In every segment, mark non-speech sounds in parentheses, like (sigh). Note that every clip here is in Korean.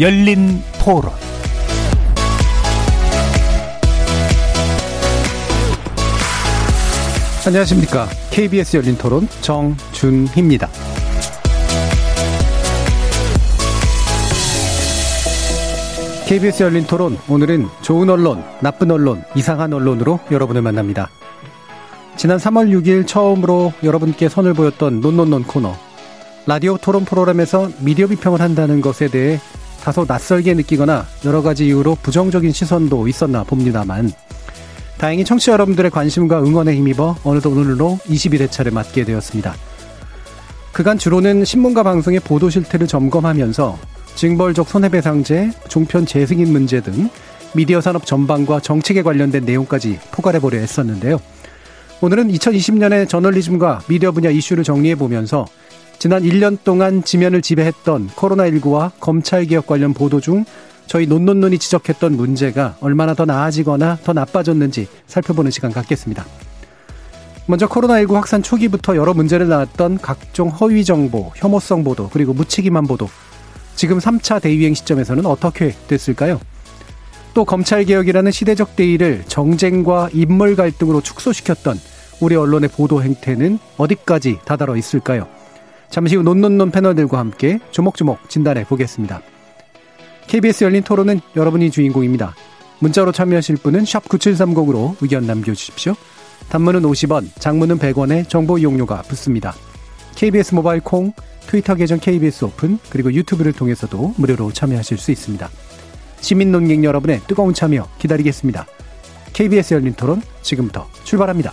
열린 토론 안녕하십니까. KBS 열린 토론 정준희입니다. KBS 열린 토론 오늘은 좋은 언론, 나쁜 언론, 이상한 언론으로 여러분을 만납니다. 지난 3월 6일 처음으로 여러분께 선을 보였던 논논논 코너. 라디오 토론 프로그램에서 미디어 비평을 한다는 것에 대해 다소 낯설게 느끼거나 여러 가지 이유로 부정적인 시선도 있었나 봅니다만 다행히 청취자 여러분들의 관심과 응원에 힘입어 어느덧 오늘로 21회차를 맞게 되었습니다. 그간 주로는 신문과 방송의 보도 실태를 점검하면서 징벌적 손해배상제, 종편 재승인 문제 등 미디어 산업 전반과 정책에 관련된 내용까지 포괄해보려 했었는데요. 오늘은 2020년의 저널리즘과 미디어 분야 이슈를 정리해보면서 지난 1년 동안 지면을 지배했던 코로나19와 검찰개혁 관련 보도 중 저희 논논논이 지적했던 문제가 얼마나 더 나아지거나 더 나빠졌는지 살펴보는 시간 갖겠습니다. 먼저 코로나19 확산 초기부터 여러 문제를 낳았던 각종 허위 정보, 혐오성 보도, 그리고 무책임한 보도. 지금 3차 대유행 시점에서는 어떻게 됐을까요? 또 검찰개혁이라는 시대적 대의를 정쟁과 인물 갈등으로 축소시켰던 우리 언론의 보도 행태는 어디까지 다다라 있을까요? 잠시 후 논논논 패널들과 함께 조목조목 진단해 보겠습니다. KBS 열린 토론은 여러분이 주인공입니다. 문자로 참여하실 분은 9730으로 의견 남겨주십시오. 단문은 50원, 장문은 100원의 정보 이용료가 붙습니다. KBS 모바일 콩, 트위터 계정 KBS 오픈, 그리고 유튜브를 통해서도 무료로 참여하실 수 있습니다. 시민 논객 여러분의 뜨거운 참여 기다리겠습니다. KBS 열린 토론 지금부터 출발합니다.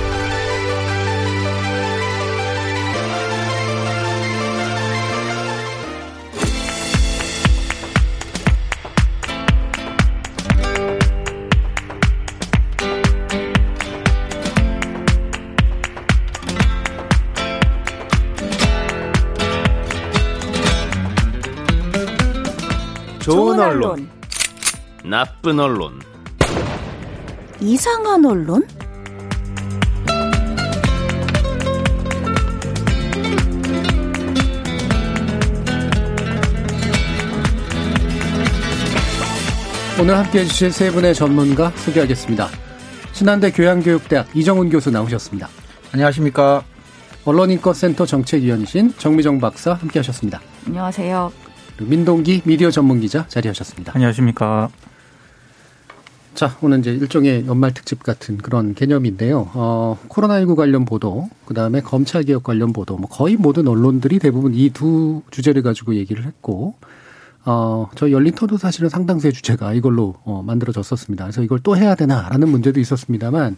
나쁜 언론, 이상한 언론? 오늘 함께 해 주실 세 분의 전문가 소개하겠습니다. 신한대 교양교육대학 이정훈 교수 나오셨습니다. 안녕하십니까. 언론인권센터 정책위원이신 정미정 박사 함께 하셨습니다. 안녕하세요. 민동기 미디어 전문기자 자리하셨습니다. 안녕하십니까. 자, 오늘 이제 일종의 연말 특집 같은 그런 개념인데요. 어, 코로나19 관련 보도, 그 다음에 검찰 개혁 관련 보도, 뭐 거의 모든 언론들이 대부분 이 두 주제를 가지고 얘기를 했고, 어, 저 열린 터도 사실은 상당수의 주제가 이걸로 어, 만들어졌었습니다. 그래서 이걸 또 해야 되나라는 문제도 있었습니다만,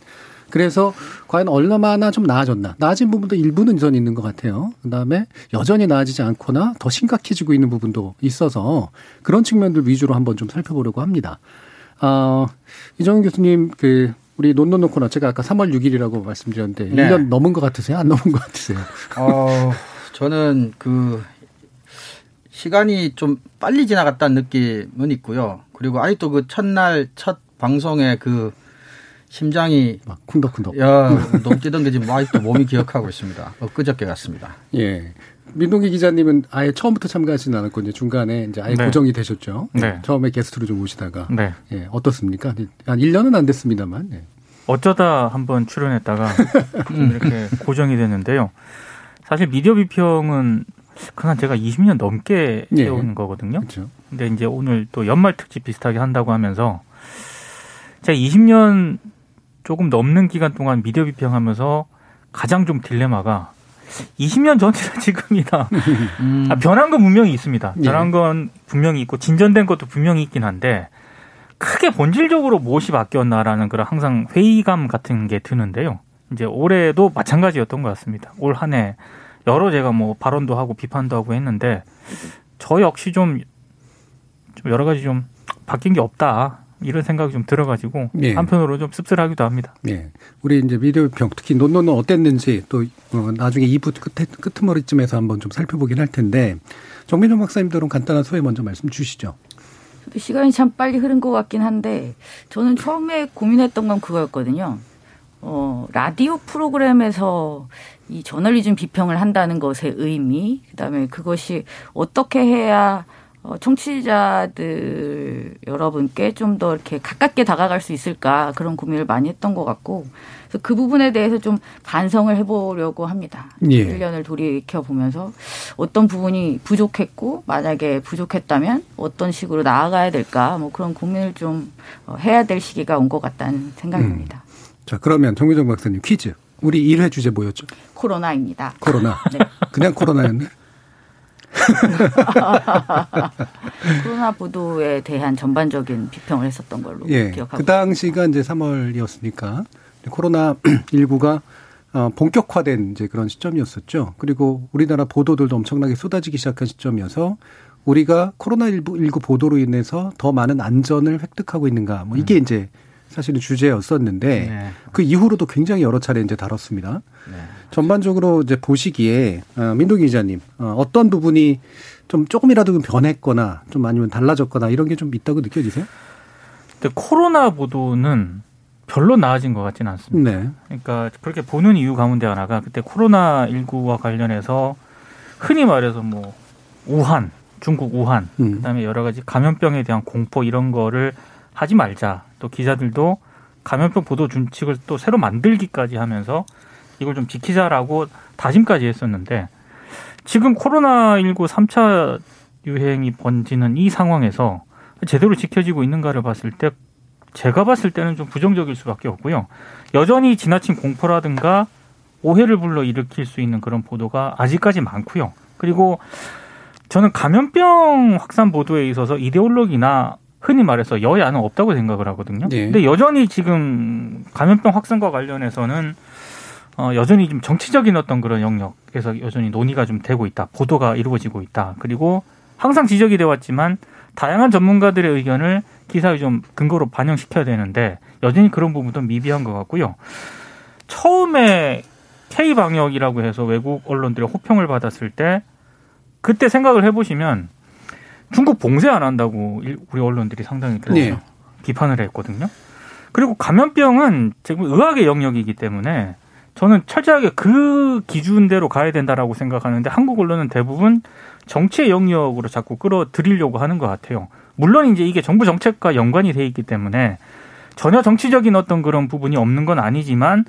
그래서 과연 얼마나 좀 나아졌나. 나아진 부분도 일부는 전 있는 것 같아요. 그 다음에 여전히 나아지지 않거나 더 심각해지고 있는 부분도 있어서 그런 측면들 위주로 한번 좀 살펴보려고 합니다. 어, 이정훈 교수님, 그, 우리 논논논 코너 제가 아까 3월 6일이라고 말씀드렸는데 네. 1년 넘은 것 같으세요? 안 넘은 것 같으세요? (laughs) 어, 저는 그 시간이 좀 빨리 지나갔다는 느낌은 있고요. 그리고 아직도 그 첫날 첫 방송에 그 심장이 막 쿵덕쿵덕. 야, 너무 뛰던 게 지금 아직도 몸이 기억하고 있습니다. 엊그저께 같습니다. 예. 민동기 기자님은 아예 처음부터 참가하지는 않았고 이제 중간에 이제 아예 네. 고정이 되셨죠. 네. 처음에 게스트로 좀 오시다가 네. 예, 어떻습니까? 한 1년은 안 됐습니다만. 예. 어쩌다 한번 출연했다가 이렇게 고정이 됐는데요. 사실 미디어 비평은 그간 제가 20년 넘게 예. 해온 예. 거거든요. 그렇죠. 근데 이제 오늘 또 연말 특집 비슷하게 한다고 하면서 제가 20년 조금 넘는 기간 동안 미디어 비평하면서 가장 좀 딜레마가 20년 전이나 지금이나 (laughs) 음. 아, 변한 건 분명히 있습니다. 예. 변한 건 분명히 있고 진전된 것도 분명히 있긴 한데 크게 본질적으로 무엇이 바뀌었나라는 그런 항상 회의감 같은 게 드는데요. 이제 올해도 마찬가지였던 것 같습니다. 올 한 해 여러 제가 뭐 발언도 하고 비판도 하고 했는데 저 역시 좀, 좀 여러 가지 좀 바뀐 게 없다. 이런 생각이 좀 들어가지고 예. 한편으로 좀 씁쓸하기도 합니다. 예. 우리 이제 미디어 평 특히 논논은 어땠는지 또 어, 나중에 2부 끝에 끄트머리쯤에서 한번 좀 살펴보긴 할 텐데 정민정 박사님들은 간단한 소회 먼저 말씀 주시죠. 시간이 참 빨리 흐른 것 같긴 한데 저는 처음에 고민했던 건 그거였거든요. 어, 라디오 프로그램에서 이 저널리즘 비평을 한다는 것의 의미, 그다음에 그것이 어떻게 해야 어, 청취자들 여러분께 좀 더 이렇게 가깝게 다가갈 수 있을까 그런 고민을 많이 했던 것 같고 그래서 그 부분에 대해서 좀 반성을 해보려고 합니다. 예. 1년을 돌이켜 보면서 어떤 부분이 부족했고 만약에 부족했다면 어떤 식으로 나아가야 될까 뭐 그런 고민을 좀 어, 해야 될 시기가 온 것 같다는 생각입니다. 음. 자 그러면 정미정 박사님 퀴즈. 우리 1회 주제 뭐였죠? 코로나입니다. 코로나. (laughs) 네. 그냥 코로나였네. (laughs) 코로나 보도에 대한 전반적인 비평을 했었던 걸로 예, 기억하고 그 당시가 이제 3월이었으니까 코로나 19가 어, 본격화된 이제 그런 시점이었었죠. 그리고 우리나라 보도들도 엄청나게 쏟아지기 시작한 시점이어서 우리가 코로나 19 보도로 인해서 더 많은 안전을 획득하고 있는가. 뭐 이게 음. 이제 사실은 주제였었는데 네. 그 이후로도 굉장히 여러 차례 이제 다뤘습니다. 네. 전반적으로 이제 보시기에 어, 민동 기자님 어, 어떤 부분이 좀 조금이라도 변했거나 좀 아니면 달라졌거나 이런 게 좀 있다고 느껴지세요? 근데 코로나 보도는 별로 나아진 것 같지는 않습니다. 네. 그러니까 그렇게 보는 이유 가운데 하나가 그때 코로나 19와 관련해서 흔히 말해서 뭐 우한, 중국 우한, 음. 그다음에 여러 가지 감염병에 대한 공포 이런 거를 하지 말자. 또 기자들도 감염병 보도 준칙을 또 새로 만들기까지 하면서 이걸 좀 지키자라고 다짐까지 했었는데 지금 코로나19 3차 유행이 번지는 이 상황에서 제대로 지켜지고 있는가를 봤을 때 제가 봤을 때는 좀 부정적일 수밖에 없고요. 여전히 지나친 공포라든가 오해를 불러 일으킬 수 있는 그런 보도가 아직까지 많고요. 그리고 저는 감염병 확산 보도에 있어서 이데올로기나 흔히 말해서 여야는 없다고 생각을 하거든요. 네. 근데 여전히 지금 감염병 확산과 관련해서는 어, 여전히 좀 정치적인 어떤 그런 영역에서 여전히 논의가 좀 되고 있다. 보도가 이루어지고 있다. 그리고 항상 지적이 되어 왔지만 다양한 전문가들의 의견을 기사에 좀 근거로 반영시켜야 되는데 여전히 그런 부분도 미비한 것 같고요. 처음에 K 방역이라고 해서 외국 언론들의 호평을 받았을 때 그때 생각을 해보시면 중국 봉쇄 안 한다고 우리 언론들이 상당히 네. 비판을 했거든요. 그리고 감염병은 지금 의학의 영역이기 때문에 저는 철저하게 그 기준대로 가야 된다라고 생각하는데 한국 언론은 대부분 정치의 영역으로 자꾸 끌어들이려고 하는 것 같아요. 물론 이제 이게 정부 정책과 연관이 돼 있기 때문에 전혀 정치적인 어떤 그런 부분이 없는 건 아니지만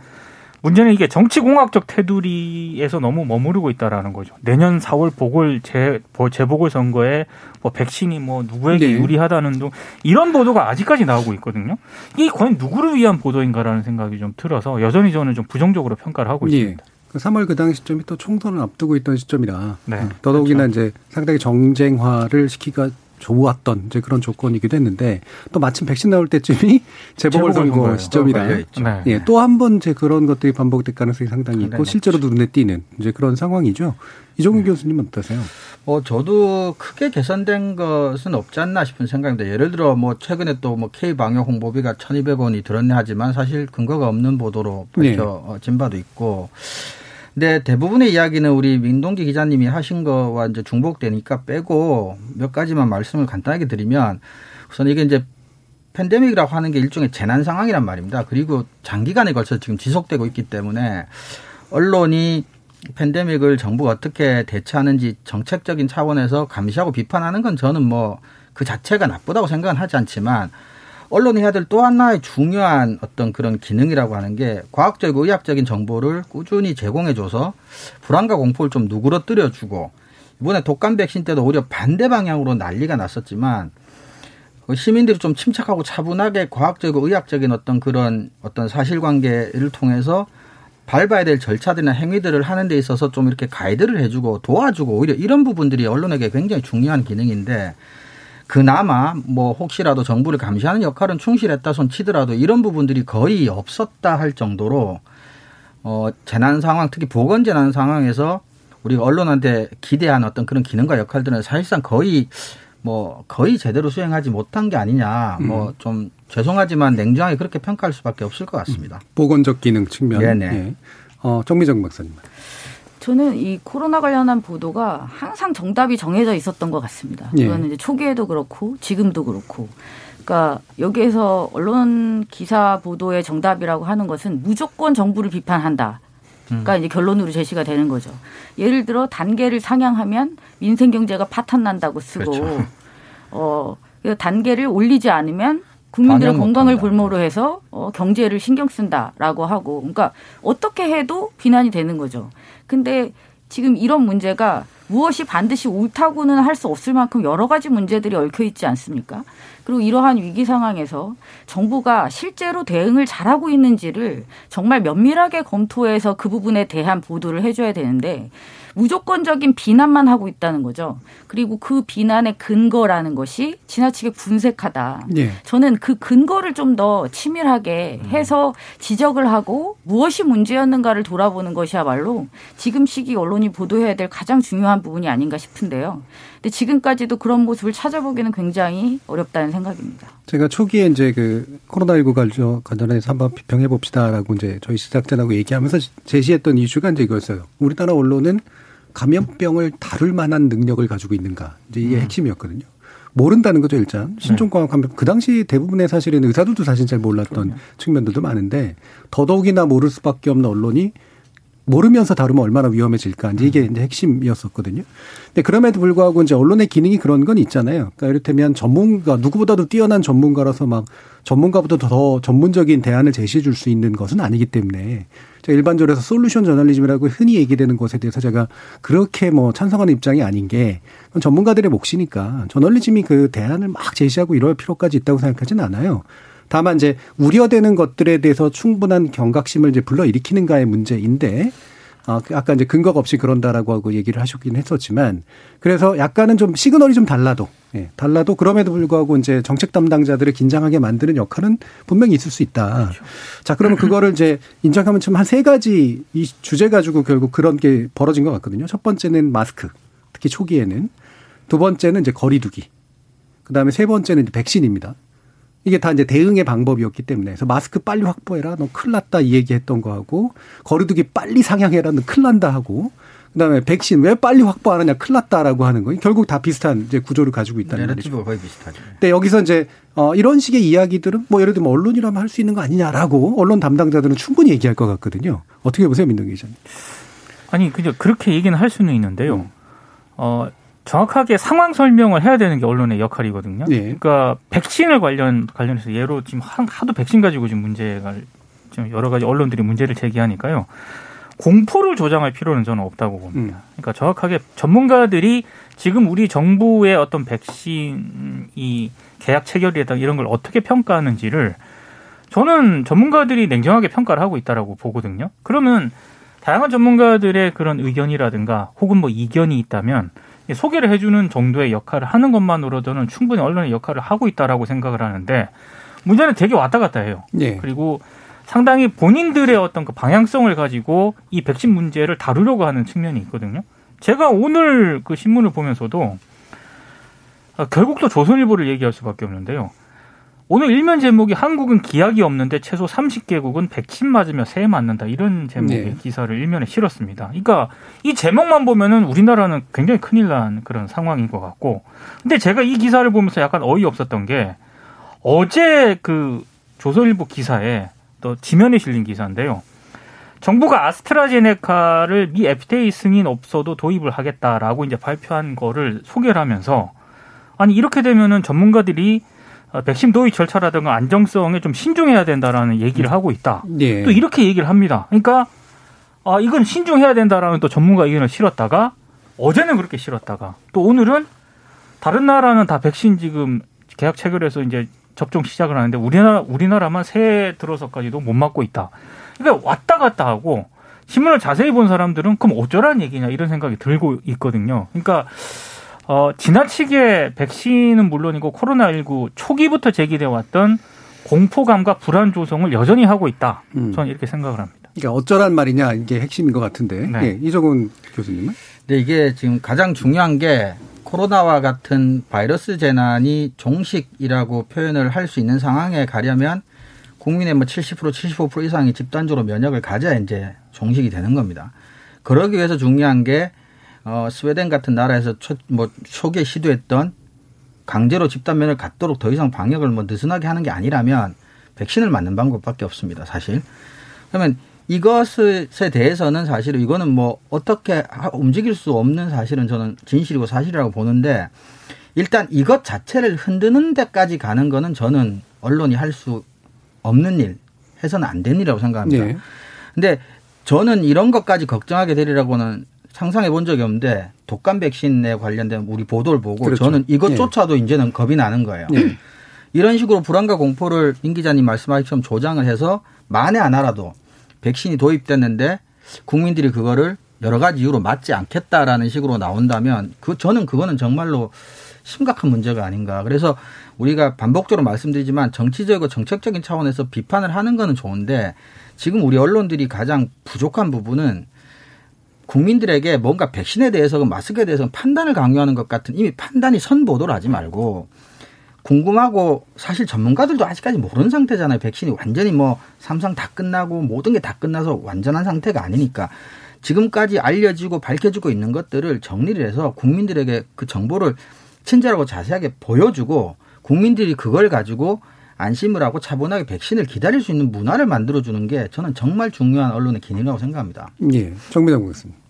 문제는 이게 정치공학적 테두리에서 너무 머무르고 있다라는 거죠. 내년 4월 보궐 재, 재보궐 선거에 뭐 백신이 뭐 누구에게 네. 유리하다는 등 이런 보도가 아직까지 나오고 있거든요. 이게 과연 누구를 위한 보도인가라는 생각이 좀 들어서 여전히 저는 좀 부정적으로 평가를 하고 네. 있습니다. 3월 그 당시 시점이 또 총선을 앞두고 있던 시점이라 네, 더더욱이나 그렇죠. 이제 상당히 정쟁화를 시키가 좋았던 이제 그런 조건이기도 했는데 또 마침 백신 나올 때쯤이 (laughs) 재보궐선거 시점이라 네. 예, 또 한번제 그런 것들이 반복될 가능성이 상당히 있고 실제로도 눈에 띄는 이제 그런 상황이죠. 이종훈 네. 교수님은 어떠세요? 어 저도 크게 개선된 것은 없지 않나 싶은 생각입니다. 예를 들어 뭐 최근에 또 뭐 K 방역 홍보비가 1,200원이 들었네 하지만 사실 근거가 없는 보도로 밝혀진 네. 바도 있고 근데 대부분의 이야기는 우리 민동기 기자님이 하신 거와 이제 중복되니까 빼고 몇 가지만 말씀을 간단하게 드리면 우선 이게 이제 팬데믹이라고 하는 게 일종의 재난 상황이란 말입니다. 그리고 장기간에 걸쳐 지금 지속되고 있기 때문에 언론이 팬데믹을 정부가 어떻게 대처하는지 정책적인 차원에서 감시하고 비판하는 건 저는 뭐 그 자체가 나쁘다고 생각은 하지 않지만 언론이 해야 될 또 하나의 중요한 어떤 그런 기능이라고 하는 게 과학적이고 의학적인 정보를 꾸준히 제공해줘서 불안과 공포를 좀 누그러뜨려주고 이번에 독감 백신 때도 오히려 반대 방향으로 난리가 났었지만 그 시민들이 좀 침착하고 차분하게 과학적이고 의학적인 어떤 그런 어떤 사실관계를 통해서 밟아야 될 절차들이나 행위들을 하는 데 있어서 좀 이렇게 가이드를 해주고 도와주고 오히려 이런 부분들이 언론에게 굉장히 중요한 기능인데 그나마 뭐 혹시라도 정부를 감시하는 역할은 충실했다 손 치더라도 이런 부분들이 거의 없었다 할 정도로 어 재난 상황 특히 보건 재난 상황에서 우리가 언론한테 기대한 어떤 그런 기능과 역할들은 사실상 거의 뭐 거의 제대로 수행하지 못한 게 아니냐. 음. 뭐좀 죄송하지만 냉정하게 그렇게 평가할 수밖에 없을 것 같습니다. 음. 보건적 기능 측면. 네네. 예. 어, 정미정 박사님. 저는 이 코로나 관련한 보도가 항상 정답이 정해져 있었던 것 같습니다. 예. 이거는 이제 초기에도 그렇고 지금도 그렇고. 그러니까 여기에서 언론 기사 보도의 정답이라고 하는 것은 무조건 정부를 비판한다. 그러니까 음. 이제 결론으로 제시가 되는 거죠. 예를 들어 단계를 상향하면 민생 경제가 파탄 난다고 쓰고 그렇죠. 어 단계를 올리지 않으면 국민들의 건강을 골모로 해서 어, 경제를 신경 쓴다라고 하고 그러니까 어떻게 해도 비난이 되는 거죠. 근데 지금 이런 문제가 무엇이 반드시 옳다고는 할 수 없을 만큼 여러 가지 문제들이 얽혀 있지 않습니까? 그리고 이러한 위기 상황에서 정부가 실제로 대응을 잘하고 있는지를 정말 면밀하게 검토해서 그 부분에 대한 보도를 해줘야 되는데 무조건적인 비난만 하고 있다는 거죠. 그리고 그 비난의 근거라는 것이 지나치게 분색하다. 네. 저는 그 근거를 좀 더 치밀하게 해서 지적을 하고 무엇이 문제였는가를 돌아보는 것이야말로 지금 시기 언론이 보도해야 될 가장 중요한 부분이 아닌가 싶은데요. 근데 지금까지도 그런 모습을 찾아보기는 굉장히 어렵다는 생각입니다. 제가 초기에 이제 그 코로나19 관련 관련해서 한번 비평해 봅시다라고 이제 저희 시작자하고 얘기하면서 제시했던 이슈가 이제 이거였어요. 우리나라 언론은 감염병을 다룰 만한 능력을 가지고 있는가. 이제 이게 음. 핵심이었거든요. 모른다는 거죠, 일단. 신종광 감염. 그 당시 대부분의 사실은 의사들도 사실 잘 몰랐던 그럼요. 측면들도 많은데 더더욱이나 모를 수밖에 없는 언론이 모르면서 다루면 얼마나 위험해질까. 이제 이게 이제 핵심이었었거든요. 근데 그럼에도 불구하고 이제 언론의 기능이 그런 건 있잖아요. 그러니까 이를테면 전문가, 누구보다도 뛰어난 전문가라서 막 전문가보다 더 전문적인 대안을 제시해 줄 수 있는 것은 아니기 때문에 일반적으로 해서 솔루션 저널리즘이라고 흔히 얘기되는 것에 대해서 제가 그렇게 뭐 찬성하는 입장이 아닌 게 전문가들의 몫이니까 저널리즘이 그 대안을 막 제시하고 이럴 필요까지 있다고 생각하지는 않아요. 다만 이제 우려되는 것들에 대해서 충분한 경각심을 이제 불러일으키는가의 문제인데 아, 아까 이제 근거가 없이 그런다라고 하고 얘기를 하셨긴 했었지만 그래서 약간은 좀 시그널이 좀 달라도 예, 달라도 그럼에도 불구하고 이제 정책 담당자들을 긴장하게 만드는 역할은 분명히 있을 수 있다. 그렇죠. 자, 그러면 그거를 이제 인정하면 좀 한 세 가지 이 주제 가지고 결국 그런 게 벌어진 것 같거든요. 첫 번째는 마스크. 특히 초기에는 두 번째는 이제 거리두기. 그 다음에 세 번째는 백신입니다. 이게 다 이제 대응의 방법이었기 때문에 그래서 마스크 빨리 확보해라. 너 큰일 났다 이 얘기했던 거하고 거리두기 빨리 상향해라. 너 큰일 난다 하고 그다음에 백신 왜 빨리 확보 안 하냐 큰일 났다라고 하는 거 결국 다 비슷한 이제 구조를 가지고 있다는 말이죠. 거의 비슷하죠. 근데 여기서 이제 어 이런 식의 이야기들은 뭐 예를 들면 언론이라면 할 수 있는 거 아니냐라고 언론 담당자들은 충분히 얘기할 것 같거든요. 어떻게 보세요, 민동 기자님? 아니 그냥 그렇게 얘기는 할 수는 있는데요. 음. 어 정확하게 상황 설명을 해야 되는 게 언론의 역할이거든요. 네. 그러니까 백신을 관련 관련해서 예로 지금 하도 백신 가지고 지금 문제가 지금 여러 가지 언론들이 문제를 제기하니까요. 공포를 조장할 필요는 저는 없다고 봅니다. 음. 그러니까 정확하게 전문가들이 지금 우리 정부의 어떤 백신이 계약 체결이다 이런 걸 어떻게 평가하는지를 저는 전문가들이 냉정하게 평가를 하고 있다라고 보거든요. 그러면 다양한 전문가들의 그런 의견이라든가 혹은 뭐 이견이 있다면 소개를 해주는 정도의 역할을 하는 것만으로도는 충분히 언론의 역할을 하고 있다라고 생각을 하는데 문제는 되게 왔다 갔다 해요. 네. 그리고 상당히 본인들의 어떤 그 방향성을 가지고 이 백신 문제를 다루려고 하는 측면이 있거든요. 제가 오늘 그 신문을 보면서도 결국 또 조선일보를 얘기할 수밖에 없는데요. 오늘 일면 제목이 한국은 기약이 없는데 최소 30개국은 백신 맞으며 새해 맞는다 이런 제목의 네. 기사를 일면에 실었습니다. 그러니까 이 제목만 보면은 우리나라는 굉장히 큰일 난 그런 상황인 것 같고, 근데 제가 이 기사를 보면서 약간 어이 없었던 게 어제 그 조선일보 기사에 또 지면에 실린 기사인데요. 정부가 아스트라제네카를 미 FTA 승인 없어도 도입을 하겠다라고 이제 발표한 거를 소개를 하면서 아니 이렇게 되면은 전문가들이 어, 백신 도입 절차라든가 안정성에 좀 신중해야 된다라는 얘기를 하고 있다. 네. 또 이렇게 얘기를 합니다. 그러니까 아 이건 신중해야 된다라는 또 전문가 의견을 실었다가 어제는 그렇게 실었다가 또 오늘은 다른 나라는 다 백신 지금 계약 체결해서 이제 접종 시작을 하는데 우리나라 우리나라만 새해 들어서까지도 못 맞고 있다. 그러니까 왔다 갔다 하고 신문을 자세히 본 사람들은 그럼 어쩌라는 얘기냐 이런 생각이 들고 있거든요. 그러니까 어, 지나치게 백신은 물론이고 코로나19 초기부터 제기돼 왔던 공포감과 불안 조성을 여전히 하고 있다. 음. 저는 이렇게 생각을 합니다. 그러니까 어쩌란 말이냐 이게 핵심인 것 같은데. 네. 네. 이정훈 교수님은? 네, 이게 지금 가장 중요한 게 코로나와 같은 바이러스 재난이 종식이라고 표현을 할 수 있는 상황에 가려면 국민의 뭐 70% 75% 이상이 집단적으로 면역을 가져야 이제 종식이 되는 겁니다. 그러기 위해서 중요한 게 어, 스웨덴 같은 나라에서 초, 뭐 초기에 시도했던 강제로 집단 면역을 갖도록 더 이상 방역을 뭐 느슨하게 하는 게 아니라면 백신을 맞는 방법밖에 없습니다. 사실. 그러면 이것에 대해서는 사실은 이거는 뭐 어떻게 움직일 수 없는 사실은 저는 진실이고 사실이라고 보는데 일단 이것 자체를 흔드는 데까지 가는 거는 저는 언론이 할 수 없는 일, 해서는 안 된 일이라고 생각합니다. 네. 근데 저는 이런 것까지 걱정하게 되리라고는 상상해 본 적이 없는데 독감 백신에 관련된 우리 보도를 보고 그렇죠. 저는 이것조차도 네. 이제는 겁이 나는 거예요. 네. (clears throat) 이런 식으로 불안과 공포를 임 기자님 말씀하신 것처럼 조장을 해서 만에 하나라도 백신이 도입됐는데 국민들이 그거를 여러 가지 이유로 맞지 않겠다라는 식으로 나온다면 그 저는 그거는 정말로 심각한 문제가 아닌가. 그래서 우리가 반복적으로 말씀드리지만 정치적이고 정책적인 차원에서 비판을 하는 거는 좋은데 지금 우리 언론들이 가장 부족한 부분은 국민들에게 뭔가 백신에 대해서 마스크에 대해서 판단을 강요하는 것 같은 이미 판단이 선보도를 하지 말고 궁금하고 사실 전문가들도 아직까지 모르는 상태잖아요. 백신이 완전히 뭐 삼상 다 끝나고 모든 게 다 끝나서 완전한 상태가 아니니까 지금까지 알려지고 밝혀지고 있는 것들을 정리를 해서 국민들에게 그 정보를 친절하고 자세하게 보여주고 국민들이 그걸 가지고 안심을 하고 차분하게 백신을 기다릴 수 있는 문화를 만들어주는 게 저는 정말 중요한 언론의 기능이라고 생각합니다. 예, 정비당 고겠습니다.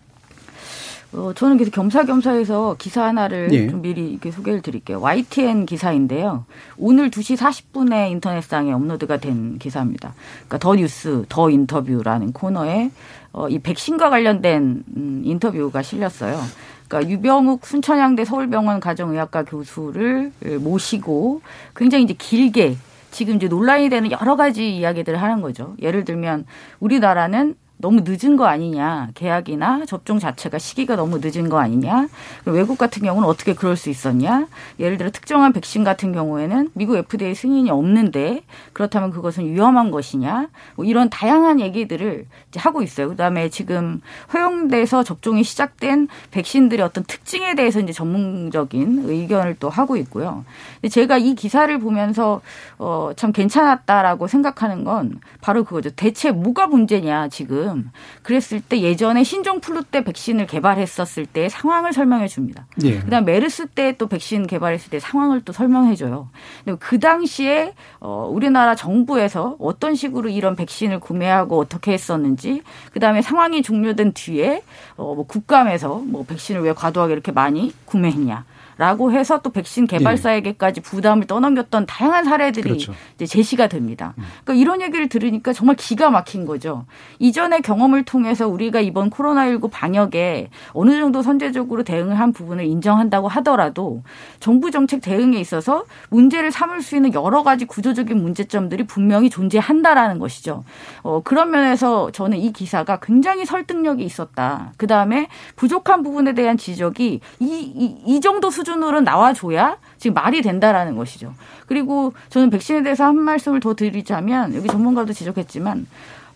어, 저는 계속 겸사겸사해서 기사 하나를 예. 좀 미리 이렇게 소개를 드릴게요. YTN 기사인데요. 오늘 2시 40분에 인터넷상에 업로드가 된 기사입니다. 그러니까 더 뉴스, 더 인터뷰라는 코너에 어, 이 백신과 관련된 음, 인터뷰가 실렸어요. 그러니까 유병욱 순천향대 서울병원 가정의학과 교수를 모시고 굉장히 이제 길게 지금 이제 논란이 되는 여러 가지 이야기들을 하는 거죠. 예를 들면 우리나라는 너무 늦은 거 아니냐. 계약이나 접종 자체가 시기가 너무 늦은 거 아니냐. 외국 같은 경우는 어떻게 그럴 수 있었냐. 예를 들어 특정한 백신 같은 경우에는 미국 FDA 승인이 없는데 그렇다면 그것은 위험한 것이냐. 뭐 이런 다양한 얘기들을 이제 하고 있어요. 그다음에 지금 허용돼서 접종이 시작된 백신들의 어떤 특징에 대해서 이제 전문적인 의견을 또 하고 있고요. 제가 이 기사를 보면서 어, 참 괜찮았다라고 생각하는 건 바로 그거죠. 대체 뭐가 문제냐 지금. 지금 그랬을 때 예전에 신종 플루 때 백신을 개발했었을 때 상황을 설명해 줍니다. 예. 그다음 메르스 때 또 백신 개발했을 때 상황을 또 설명해 줘요. 그 당시에 어 우리나라 정부에서 어떤 식으로 이런 백신을 구매하고 어떻게 했었는지 그다음에 상황이 종료된 뒤에 어뭐 국감에서 뭐 백신을 왜 과도하게 이렇게 많이 구매했냐. 라고 해서 또 백신 개발사에게까지 부담을 떠넘겼던 다양한 사례들이 그렇죠. 이제 제시가 됩니다. 음. 그러니까 이런 얘기를 들으니까 정말 기가 막힌 거죠. 이전의 경험을 통해서 우리가 이번 코로나19 방역에 어느 정도 선제적으로 대응을 한 부분을 인정한다고 하더라도 정부 정책 대응에 있어서 문제를 삼을 수 있는 여러 가지 구조적인 문제점들이 분명히 존재한다라는 것이죠. 어, 그런 면에서 저는 이 기사가 굉장히 설득력이 있었다. 그 다음에 부족한 부분에 대한 지적이 이, 이, 이 정도 수 수준으로 나와줘야 지금 말이 된다라는 것이죠. 그리고 저는 백신에 대해서 한 말씀을 더 드리자면 여기 전문가도 지적했지만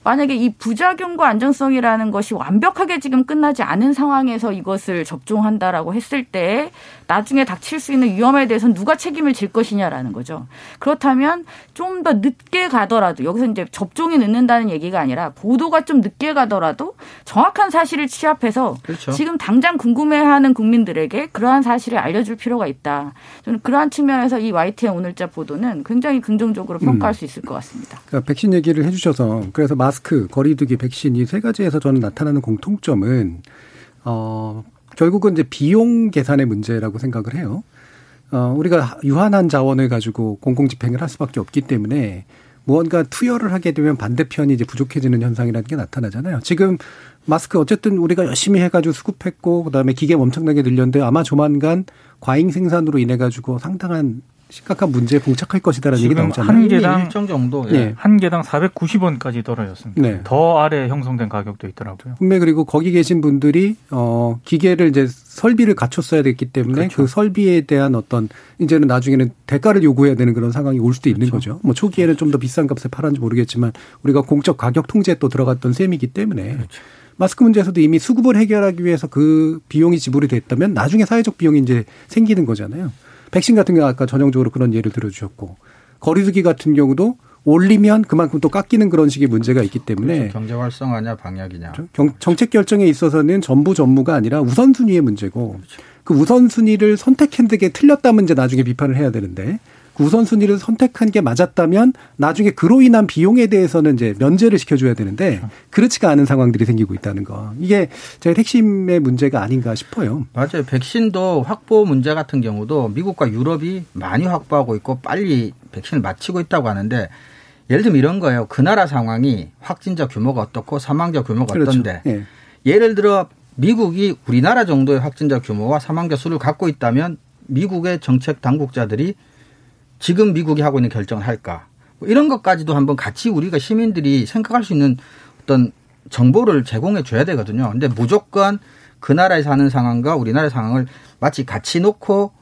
만약에 이 부작용과 안전성이라는 것이 완벽하게 지금 끝나지 않은 상황에서 이것을 접종한다라고 했을 때 나중에 닥칠 수 있는 위험에 대해서는 누가 책임을 질 것이냐라는 거죠. 그렇다면 좀 더 늦게 가더라도 여기서 이제 접종이 늦는다는 얘기가 아니라 보도가 좀 늦게 가더라도 정확한 사실을 취합해서 그렇죠. 지금 당장 궁금해하는 국민들에게 그러한 사실을 알려줄 필요가 있다. 저는 그러한 측면에서 이 YTN 오늘자 보도는 굉장히 긍정적으로 평가할 음. 수 있을 것 같습니다. 그러니까 백신 얘기를 해주셔서 그래서 마 스크, 거리두기, 백신 이 세 가지에서 저는 나타나는 공통점은 어 결국은 이제 비용 계산의 문제라고 생각을 해요. 어, 우리가 유한한 자원을 가지고 공공 집행을 할 수밖에 없기 때문에 무언가 투여를 하게 되면 반대편이 이제 부족해지는 현상이라는 게 나타나잖아요. 지금 마스크 어쨌든 우리가 열심히 해가지고 수급했고 그다음에 기계 엄청나게 늘렸는데 아마 조만간 과잉 생산으로 인해 가지고 상당한 심각한 문제에 봉착할 것이다라는 얘기 나오잖아요. 한 개당 일정 정도 예. 네. 한 개당 490원까지 떨어졌습니다. 네. 더 아래 형성된 가격도 있더라고요. 분명 그리고 거기 계신 분들이 어 기계를 이제 설비를 갖췄어야 됐기 때문에 그렇죠. 그 설비에 대한 어떤 이제는 나중에는 대가를 요구해야 되는 그런 상황이 올 수도 그렇죠. 있는 거죠. 뭐 초기에는 좀 더 비싼 값에 팔았는지 모르겠지만 우리가 공적 가격 통제에 또 들어갔던 셈이기 때문에 그렇죠. 마스크 문제에서도 이미 수급을 해결하기 위해서 그 비용이 지불이 됐다면 나중에 사회적 비용이 이제 생기는 거잖아요. 백신 같은 경우 아까 전형적으로 그런 예를 들어주셨고 거리두기 같은 경우도 올리면 그만큼 또 깎이는 그런 식의 문제가 있기 때문에 그렇죠. 경제 활성화냐 방역이냐 경, 정책 결정에 있어서는 전부 전무가 아니라 우선순위의 문제고 그렇죠. 그 우선순위를 선택한 게 틀렸다면 이제 나중에 비판을 해야 되는데 그 우선순위를 선택한 게 맞았다면 나중에 그로 인한 비용에 대해서는 이제 면제를 시켜줘야 되는데 그렇지가 않은 상황들이 생기고 있다는 거. 이게 제 핵심의 문제가 아닌가 싶어요. 맞아요. 백신도 확보 문제 같은 경우도 미국과 유럽이 많이 확보하고 있고 빨리 백신을 마치고 있다고 하는데 예를 들면 이런 거예요. 그 나라 상황이 확진자 규모가 어떻고 사망자 규모가 그렇죠. 어떤데 예. 예를 들어 미국이 우리나라 정도의 확진자 규모와 사망자 수를 갖고 있다면 미국의 정책 당국자들이 지금 미국이 하고 있는 결정을 할까? 뭐 이런 것까지도 한번 같이 우리가 시민들이 생각할 수 있는 어떤 정보를 제공해 줘야 되거든요. 근데 무조건 그 나라에 사는 상황과 우리나라의 상황을 마치 같이 놓고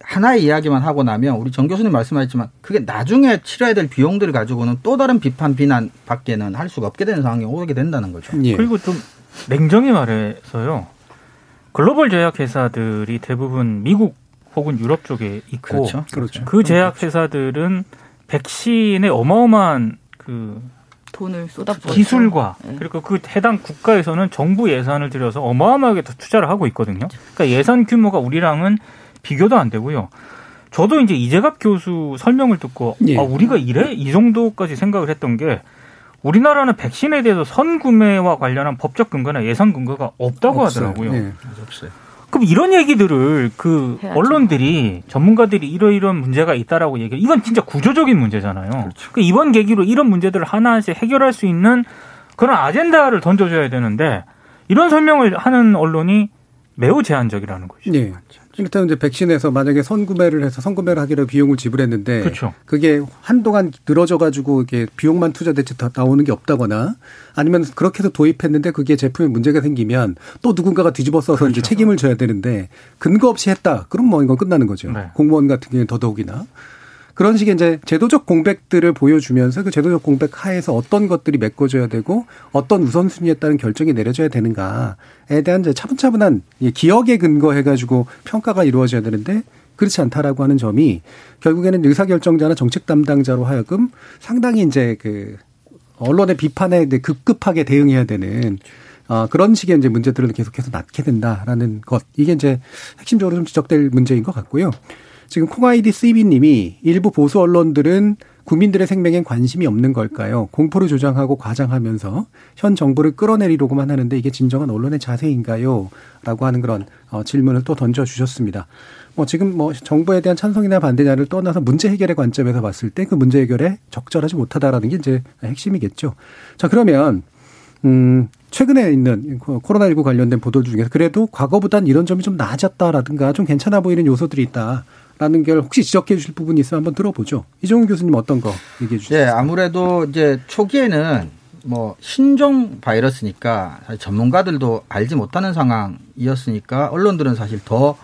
하나의 이야기만 하고 나면 우리 정 교수님 말씀하셨지만 그게 나중에 치러야 될 비용들을 가지고는 또 다른 비판 비난 밖에는 할 수가 없게 되는 상황이 오게 된다는 거죠. 예. 그리고 좀 냉정히 말해서요. 글로벌 제약 회사들이 대부분 미국 혹은 유럽 쪽에 있고 그렇죠. 그렇죠. 그 제약 회사들은 백신에 어마어마한 그 돈을 쏟아부어 기술과 네. 그리고 그 해당 국가에서는 정부 예산을 들여서 어마어마하게 더 투자를 하고 있거든요. 그러니까 예산 규모가 우리랑은 비교도 안 되고요. 저도 이제 이재갑 교수 설명을 듣고 예. 아 우리가 이래 이 정도까지 생각을 했던 게 우리나라는 백신에 대해서 선구매와 관련한 법적 근거나 예산 근거가 없다고 없어요. 하더라고요. 네. 없어요. 그럼 이런 얘기들을 그 해야죠. 언론들이 전문가들이 이러이런 문제가 있다라고 얘기해 이건 진짜 구조적인 문제잖아요. 그렇죠. 그 이번 계기로 이런 문제들을 하나씩 해결할 수 있는 그런 아젠다를 던져줘야 되는데 이런 설명을 하는 언론이 매우 제한적이라는 거죠. 네. 일단 이제 백신에서 만약에 선구매를 해서 선구매를 하기로 비용을 지불했는데 그렇죠. 그게 한동안 늘어져 가지고 이게 비용만 투자됐지 나오는 게 없다거나 아니면 그렇게 해서 도입했는데 그게 제품에 문제가 생기면 또 누군가가 뒤집어 써서 그렇죠. 이제 책임을 져야 되는데 근거 없이 했다. 그럼 뭐 이건 끝나는 거죠. 네. 공무원 같은 경우는 더더욱이나 그런 식의 이제 제도적 공백들을 보여주면서 그 제도적 공백 하에서 어떤 것들이 메꿔져야 되고 어떤 우선순위에 따른 결정이 내려져야 되는가에 대한 이제 차분차분한 기억에 근거해가지고 평가가 이루어져야 되는데 그렇지 않다라고 하는 점이 결국에는 의사결정자나 정책 담당자로 하여금 상당히 이제 그 언론의 비판에 급급하게 대응해야 되는 어, 그런 식의 이제 문제들을 계속해서 낳게 된다라는 것. 이게 이제 핵심적으로 좀 지적될 문제인 것 같고요. 지금 콩아이디 스이비님이 일부 보수 언론들은 국민들의 생명엔 관심이 없는 걸까요? 공포를 조장하고 과장하면서 현 정부를 끌어내리려고만 하는데 이게 진정한 언론의 자세인가요? 라고 하는 그런 어, 질문을 또 던져주셨습니다. 뭐 지금 뭐 정부에 대한 찬성이나 반대냐를 떠나서 문제 해결의 관점에서 봤을 때 그 문제 해결에 적절하지 못하다라는 게 이제 핵심이겠죠. 자, 그러면, 음, 최근에 있는 코로나19 관련된 보도 중에서 그래도 과거보단 이런 점이 좀 나아졌다라든가 좀 괜찮아 보이는 요소들이 있다. 라는 걸 혹시 지적해 주실 부분이 있으면 한번 들어보죠. 이종훈 교수님 어떤 거 얘기해 주시죠. 네, 아무래도 이제 초기에는 뭐 신종 바이러스니까 사실 전문가들도 알지 못하는 상황이었으니까 언론들은 사실 더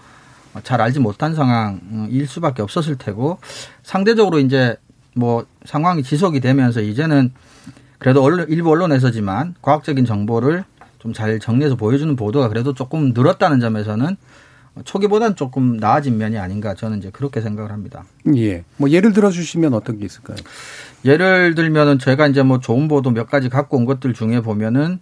잘 알지 못한 상황일 수밖에 없었을 테고 상대적으로 이제 뭐 상황이 지속이 되면서 이제는 그래도 언론, 일부 언론에서지만 과학적인 정보를 좀 잘 정리해서 보여주는 보도가 그래도 조금 늘었다는 점에서는 초기보다는 조금 나아진 면이 아닌가 저는 이제 그렇게 생각을 합니다. 예. 뭐 예를 들어 주시면 어떤 게 있을까요? 예를 들면은 제가 이제 뭐 좋은 보도 몇 가지 갖고 온 것들 중에 보면은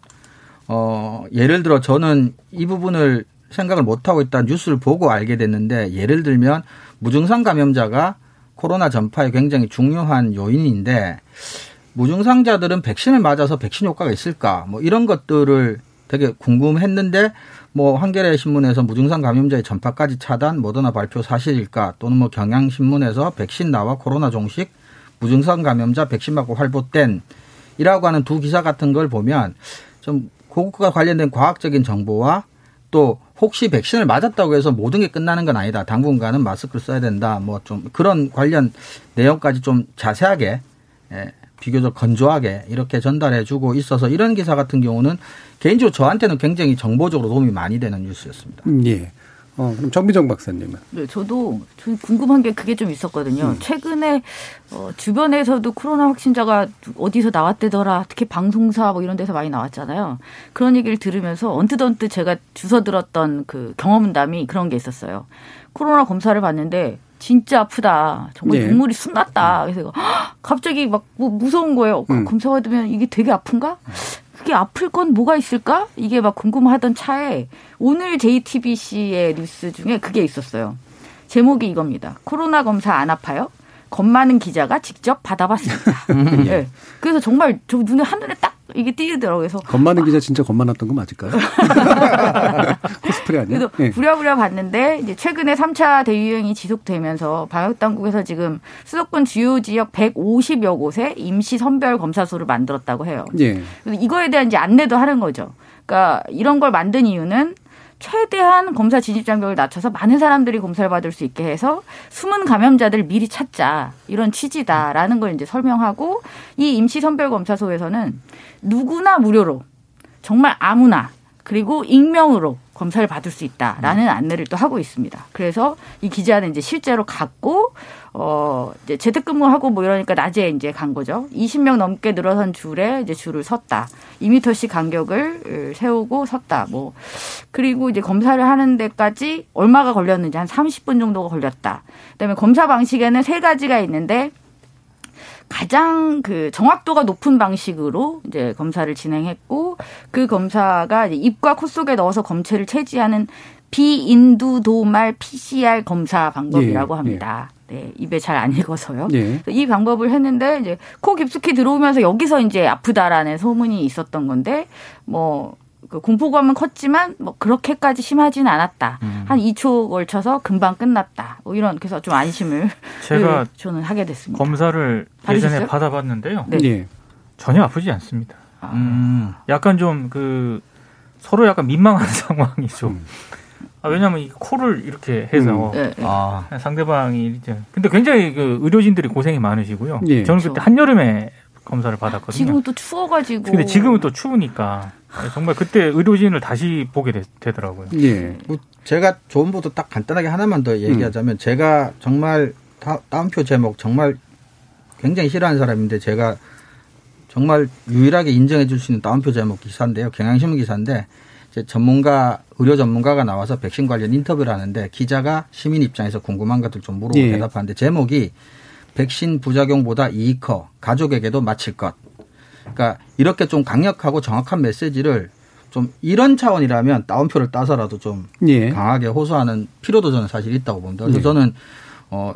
어 예를 들어 저는 이 부분을 생각을 못 하고 있다 뉴스를 보고 알게 됐는데 예를 들면 무증상 감염자가 코로나 전파에 굉장히 중요한 요인인데 무증상자들은 백신을 맞아서 백신 효과가 있을까 뭐 이런 것들을 되게 궁금했는데 뭐 한겨레 신문에서 무증상 감염자의 전파까지 차단 모더나 발표 사실일까 또는 뭐 경향신문에서 백신 나와 코로나 종식 무증상 감염자 백신 맞고 활보된 이라고 하는 두 기사 같은 걸 보면 좀 그것과 관련된 과학적인 정보와 또 혹시 백신을 맞았다고 해서 모든 게 끝나는 건 아니다. 당분간은 마스크를 써야 된다. 뭐 좀 그런 관련 내용까지 좀 자세하게 예, 비교적 건조하게 이렇게 전달해 주고 있어서 이런 기사 같은 경우는 개인적으로 저한테는 굉장히 정보적으로 도움이 많이 되는 뉴스였습니다. 음, 예. 어, 그럼 정비정 박사님은? 네, 저도 좀 궁금한 게 그게 좀 있었거든요. 음. 최근에 어, 주변에서도 코로나 확진자가 어디서 나왔대더라, 특히 방송사 뭐 이런 데서 많이 나왔잖아요. 그런 얘기를 들으면서 언뜻 언뜻 제가 주워 들었던 그 경험담이 그런 게 있었어요. 코로나 검사를 받는데 진짜 아프다. 정말 네. 눈물이 숨났다. 그래서 갑자기 막 뭐 무서운 거예요. 음. 검사 받으면 이게 되게 아픈가? 그게 아플 건 뭐가 있을까? 이게 막 궁금하던 차에 오늘 JTBC의 뉴스 중에 그게 있었어요. 제목이 이겁니다. 코로나 검사 안 아파요? 겁 많은 기자가 직접 받아봤습니다. 네. (laughs) 그래서 정말 저 눈에 한눈에 딱 이게 띄더라고요. 그래서 겁 많은 기자 진짜 겁 많았던 거 맞을까요? (laughs) 코스프레 아니야? 그래서 네. 부랴부랴 봤는데 이제 최근에 3차 대유행이 지속되면서 방역 당국에서 지금 수도권 주요 지역 150여 곳에 임시 선별 검사소를 만들었다고 해요. 예. 이거에 대한 이제 안내도 하는 거죠. 그러니까 이런 걸 만든 이유는 최대한 검사 진입 장벽을 낮춰서 많은 사람들이 검사를 받을 수 있게 해서 숨은 감염자들 미리 찾자. 이런 취지다라는 걸 이제 설명하고 이 임시 선별 검사소에서는 누구나 무료로 정말 아무나 그리고 익명으로 검사를 받을 수 있다라는 안내를 또 하고 있습니다. 그래서 이 기자는 이제 실제로 갔고 어 이제 재택근무하고 뭐 이러니까 낮에 이제 간 거죠. 20명 넘게 늘어선 줄에 이제 줄을 섰다. 2미터씩 간격을 세우고 섰다. 뭐 그리고 이제 검사를 하는 데까지 얼마가 걸렸는지 한 30분 정도가 걸렸다. 그다음에 검사 방식에는 세 가지가 있는데 가장 그 정확도가 높은 방식으로 이제 검사를 진행했고 그 검사가 입과 코 속에 넣어서 검체를 채취하는 비인두도말 PCR 검사 방법이라고 예, 합니다. 예. 네, 입에 잘안 읽어서요. 예. 이 방법을 했는데 이제 코 깊숙이 들어오면서 여기서 이제 아프다라는 소문이 있었던 건데 뭐 그 공포감은 컸지만 뭐 그렇게까지 심하지는 않았다. 음. 한 2초 걸쳐서 금방 끝났다. 뭐 이런 그래서 좀 안심을 (laughs) 제가 저는 하게 됐습니다. 검사를 받으셨어요? 예전에 받아봤는데요. 네. 네. 전혀 아프지 않습니다. 아. 음. 약간 좀 그 서로 약간 민망한 (laughs) 상황이죠. 음. 아, 왜냐하면 이 코를 이렇게 해서 음. 네, 네. 아. 상대방이 이제 근데 굉장히 그 의료진들이 고생이 많으시고요. 예. 저는 그때 한 여름에 검사를 받았거든요. 지금은 또 추워가지고. 근데 지금은 또 추우니까 정말 그때 의료진을 다시 보게 되, 더라고요 예. 뭐 제가 좋은 보도 딱 간단하게 하나만 더 얘기하자면 음. 제가 정말 다, 다운표 제목 정말 굉장히 싫어하는 사람인데 제가 정말 유일하게 인정해 줄 수 있는 다운표 제목 기사인데요. 경향신문 기사인데 이제 전문가 의료 전문가가 나와서 백신 관련 인터뷰를 하는데 기자가 시민 입장에서 궁금한 것들 좀 물어보고 예. 대답하는데 제목이 백신 부작용보다 이익 커 가족에게도 마칠 것. 그러니까 이렇게 좀 강력하고 정확한 메시지를 좀 이런 차원이라면 다운표를 따서라도 좀 예. 강하게 호소하는 필요도 저는 사실 있다고 봅니다. 그래서 예. 저는 어,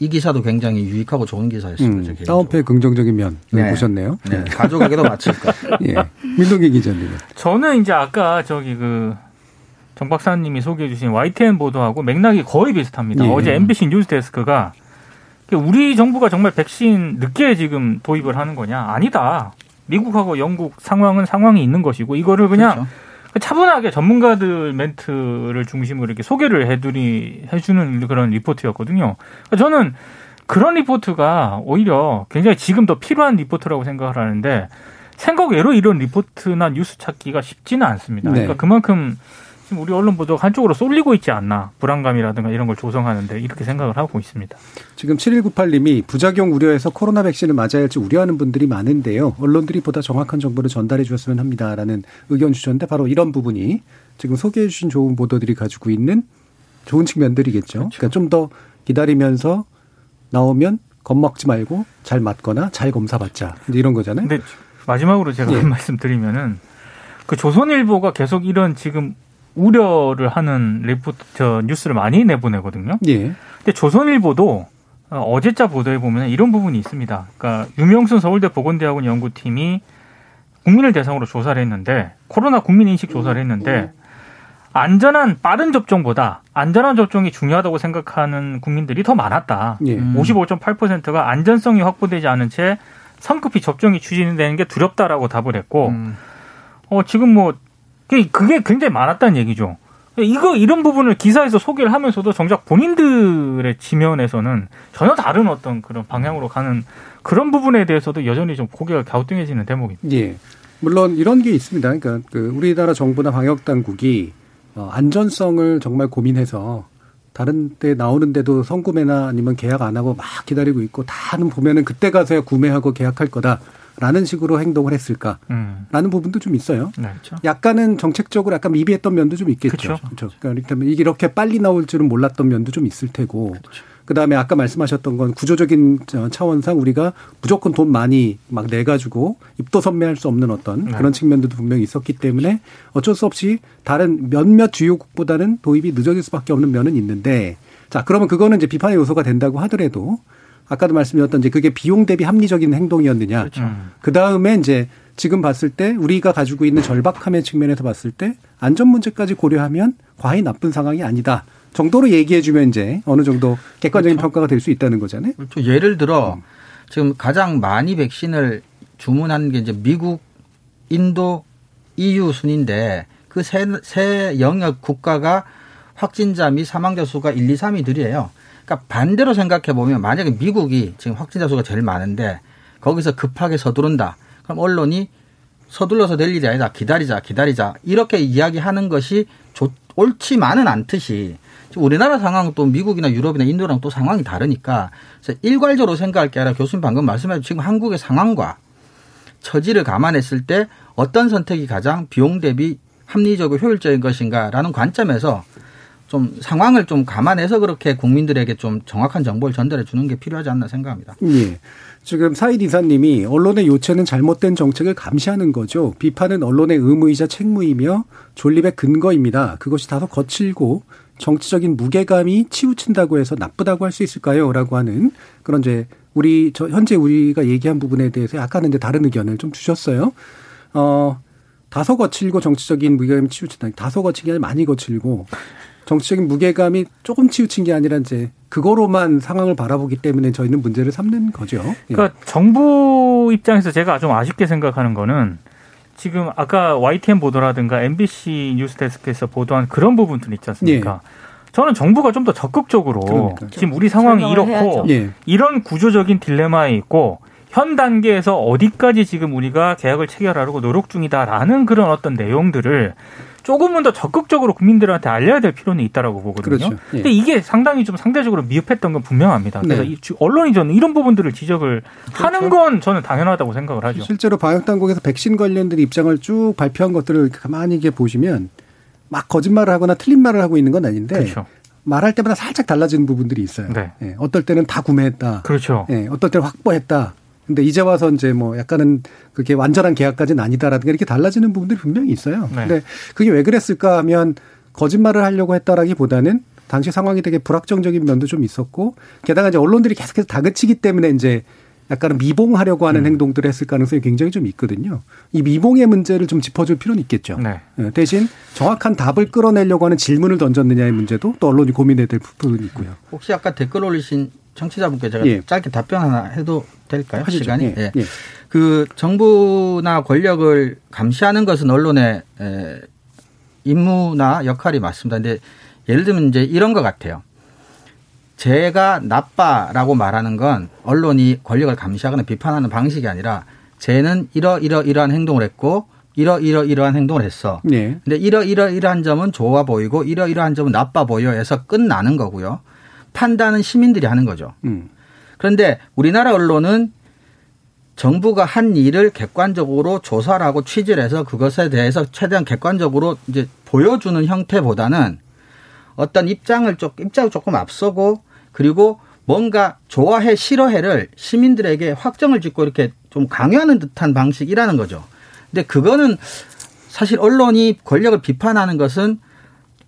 이 기사도 굉장히 유익하고 좋은 기사였습니다. 음, 다운표의 긍정적인 면을 네. 보셨네요. 네. 네. 가족에게도 마칠까. (laughs) 예. 민동기 기자님. 저는 이제 아까 저기 그 정 박사님이 소개해 주신 YTN 보도하고 맥락이 거의 비슷합니다. 예. 어제 MBC 뉴스데스크가 우리 정부가 정말 백신 늦게 지금 도입을 하는 거냐? 아니다. 미국하고 영국 상황은 상황이 있는 것이고 이거를 그냥 그렇죠. 차분하게 전문가들 멘트를 중심으로 이렇게 소개를 해드리 해주는 그런 리포트였거든요. 그러니까 저는 그런 리포트가 오히려 굉장히 지금 더 필요한 리포트라고 생각을 하는데 생각 외로 이런 리포트나 뉴스 찾기가 쉽지는 않습니다. 네. 그러니까 그만큼 지금 우리 언론 보도가 한쪽으로 쏠리고 있지 않나 불안감이라든가 이런 걸 조성하는데 이렇게 생각을 하고 있습니다. 지금 7198님이 부작용 우려해서 코로나 백신을 맞아야 할지 우려하는 분들이 많은데요. 언론들이 보다 정확한 정보를 전달해 주셨으면 합니다라는 의견 주셨는데 바로 이런 부분이 지금 소개해 주신 좋은 보도들이 가지고 있는 좋은 측면들이겠죠. 그렇죠. 그러니까 좀 더 기다리면서 나오면 겁먹지 말고 잘 맞거나 잘 검사 받자. 이런 거잖아요. 근데 마지막으로 제가 예. (laughs) 한 말씀 드리면은 그 조선일보가 계속 이런 지금 우려를 하는 리포트 저 뉴스를 많이 내보내거든요. 예. 근데 조선일보도 어, 어제자 보도에 보면 이런 부분이 있습니다. 그러니까 유명순 서울대 보건대학원 연구팀이 국민을 대상으로 조사를 했는데 코로나 국민 인식 조사를 했는데 안전한 빠른 접종보다 안전한 접종이 중요하다고 생각하는 국민들이 더 많았다. 예. 55.8%가 안전성이 확보되지 않은 채 성급히 접종이 추진되는 게 두렵다라고 답을 했고 음. 어 지금 뭐 그게 굉장히 많았다는 얘기죠. 이거 이런 부분을 기사에서 소개를 하면서도 정작 본인들의 지면에서는 전혀 다른 어떤 그런 방향으로 가는 그런 부분에 대해서도 여전히 좀 고개가 갸우뚱해지는 대목입니다. 예. 물론 이런 게 있습니다. 그러니까 그 우리나라 정부나 방역 당국이 어, 안전성을 정말 고민해서 다른 데 나오는데도 성구매나 아니면 계약 안 하고 막 기다리고 있고 다는 보면은 그때 가서야 구매하고 계약할 거다. 라는 식으로 행동을 했을까라는 음. 부분도 좀 있어요. 네, 그렇죠. 약간은 정책적으로 약간 미비했던 면도 좀 있겠죠. 그렇죠. 그렇죠. 그러니까 이게 이렇게 빨리 나올 줄은 몰랐던 면도 좀 있을 테고. 그렇죠. 그다음에 아까 말씀하셨던 건 구조적인 차원상 우리가 무조건 돈 많이 막 내 가지고 입도 선매할 수 없는 어떤 네. 그런 측면도 분명히 있었기 때문에 어쩔 수 없이 다른 몇몇 주요국보다는 도입이 늦어질 수밖에 없는 면은 있는데 자 그러면 그거는 이제 비판의 요소가 된다고 하더라도 아까도 말씀드렸던 이제 그게 비용 대비 합리적인 행동이었느냐. 그렇죠. 음. 그 다음에 이제 지금 봤을 때 우리가 가지고 있는 절박함의 측면에서 봤을 때 안전 문제까지 고려하면 과히 나쁜 상황이 아니다. 정도로 얘기해주면 이제 어느 정도 객관적인 그렇죠. 평가가 될 수 있다는 거잖아요. 그렇죠. 예를 들어 음. 지금 가장 많이 백신을 주문하는 게 이제 미국, 인도, EU 순인데 그 세 세 영역 국가가 확진자 및 사망자 수가 1, 2, 3위들이에요. 그러니까 반대로 생각해 보면 만약에 미국이 지금 확진자 수가 제일 많은데 거기서 급하게 서두른다. 그럼 언론이 서둘러서 될 일이 아니다. 기다리자, 기다리자. 이렇게 이야기하는 것이 좋, 옳지만은 않듯이 우리나라 상황은 또 미국이나 유럽이나 인도랑 또 상황이 다르니까 일괄적으로 생각할 게 아니라 교수님 방금 말씀하신 지금 한국의 상황과 처지를 감안했을 때 어떤 선택이 가장 비용 대비 합리적이고 효율적인 것인가라는 관점에서 좀 상황을 좀 감안해서 그렇게 국민들에게 좀 정확한 정보를 전달해 주는 게 필요하지 않나 생각합니다. 예. 지금 사이드 이사님이 언론의 요체는 잘못된 정책을 감시하는 거죠. 비판은 언론의 의무이자 책무이며 존립의 근거입니다. 그것이 다소 거칠고 정치적인 무게감이 치우친다고 해서 나쁘다고 할 수 있을까요? 라고 하는 그런 이제 우리 저 현재 우리가 얘기한 부분에 대해서 약간은 이제 다른 의견을 좀 주셨어요. 어 다소 거칠고 정치적인 무게감이 치우친다. 다소 거친 게 아니라 많이 거칠고 정치적인 무게감이 조금 치우친 게 아니라 이제 그거로만 상황을 바라보기 때문에 저희는 문제를 삼는 거죠. 예. 그러니까 정부 입장에서 제가 좀 아쉽게 생각하는 거는 지금 아까 YTN 보도라든가 MBC 뉴스데스크에서 보도한 그런 부분들 있지 않습니까? 예. 저는 정부가 좀 더 적극적으로 그러니까. 지금 우리 상황이 이렇고 예. 이런 구조적인 딜레마에 있고 현 단계에서 어디까지 지금 우리가 계약을 체결하려고 노력 중이다라는 그런 어떤 내용들을 조금은 더 적극적으로 국민들한테 알려야 될 필요는 있다라고 보거든요. 그렇죠. 예. 근데 이게 상당히 좀 상대적으로 미흡했던 건 분명합니다. 그래서 네. 언론이 저는 이런 부분들을 지적을 그렇죠. 하는 건 저는 당연하다고 생각을 하죠. 실제로 방역 당국에서 백신 관련된 입장을 쭉 발표한 것들을 가만히 이게 보시면 막 거짓말을 하거나 틀린 말을 하고 있는 건 아닌데 그렇죠. 말할 때마다 살짝 달라지는 부분들이 있어요. 네. 예, 어떨 때는 다 구매했다. 그렇죠. 예, 어떨 때는 확보했다. 근데 이제 와서 이제 뭐 약간은 그게 완전한 계약까지는 아니다라든가 이렇게 달라지는 부분들이 분명히 있어요. 네. 근데 그게 왜 그랬을까 하면 거짓말을 하려고 했다라기보다는 당시 상황이 되게 불확정적인 면도 좀 있었고 게다가 이제 언론들이 계속해서 다그치기 때문에 이제 약간은 미봉하려고 하는 음. 행동들을 했을 가능성이 굉장히 좀 있거든요. 이 미봉의 문제를 좀 짚어줄 필요는 있겠죠. 네. 예, 대신 정확한 답을 끌어내려고 하는 질문을 던졌느냐의 문제도 또 언론이 고민해야 될 부분이 있고요. 혹시 아까 댓글 올리신 청취자분께 제가 예. 짧게 답변 하나 해도 될까요? 하시죠. 시간이. 예. 예. 그 정부나 권력을 감시하는 것은 언론의 임무나 역할이 맞습니다. 근데 예를 들면 이제 이런 것 같아요. 제가 나빠라고 말하는 건 언론이 권력을 감시하거나 비판하는 방식이 아니라 쟤는 이러 이러 이러한 행동을 했고 이러 이러 이러한 행동을 했어. 네. 근데 이러 이러 이러한 점은 좋아 보이고 이러 이러한 점은 나빠 보여 해서 끝나는 거고요. 판단은 시민들이 하는 거죠. 음. 그런데 우리나라 언론은 정부가 한 일을 객관적으로 조사를 하고 취재를 해서 그것에 대해서 최대한 객관적으로 이제 보여주는 형태보다는 어떤 입장을 좀 입장을 조금 앞서고 그리고 뭔가 좋아해 싫어해를 시민들에게 확정을 짓고 이렇게 좀 강요하는 듯한 방식이라는 거죠. 근데 그거는 사실 언론이 권력을 비판하는 것은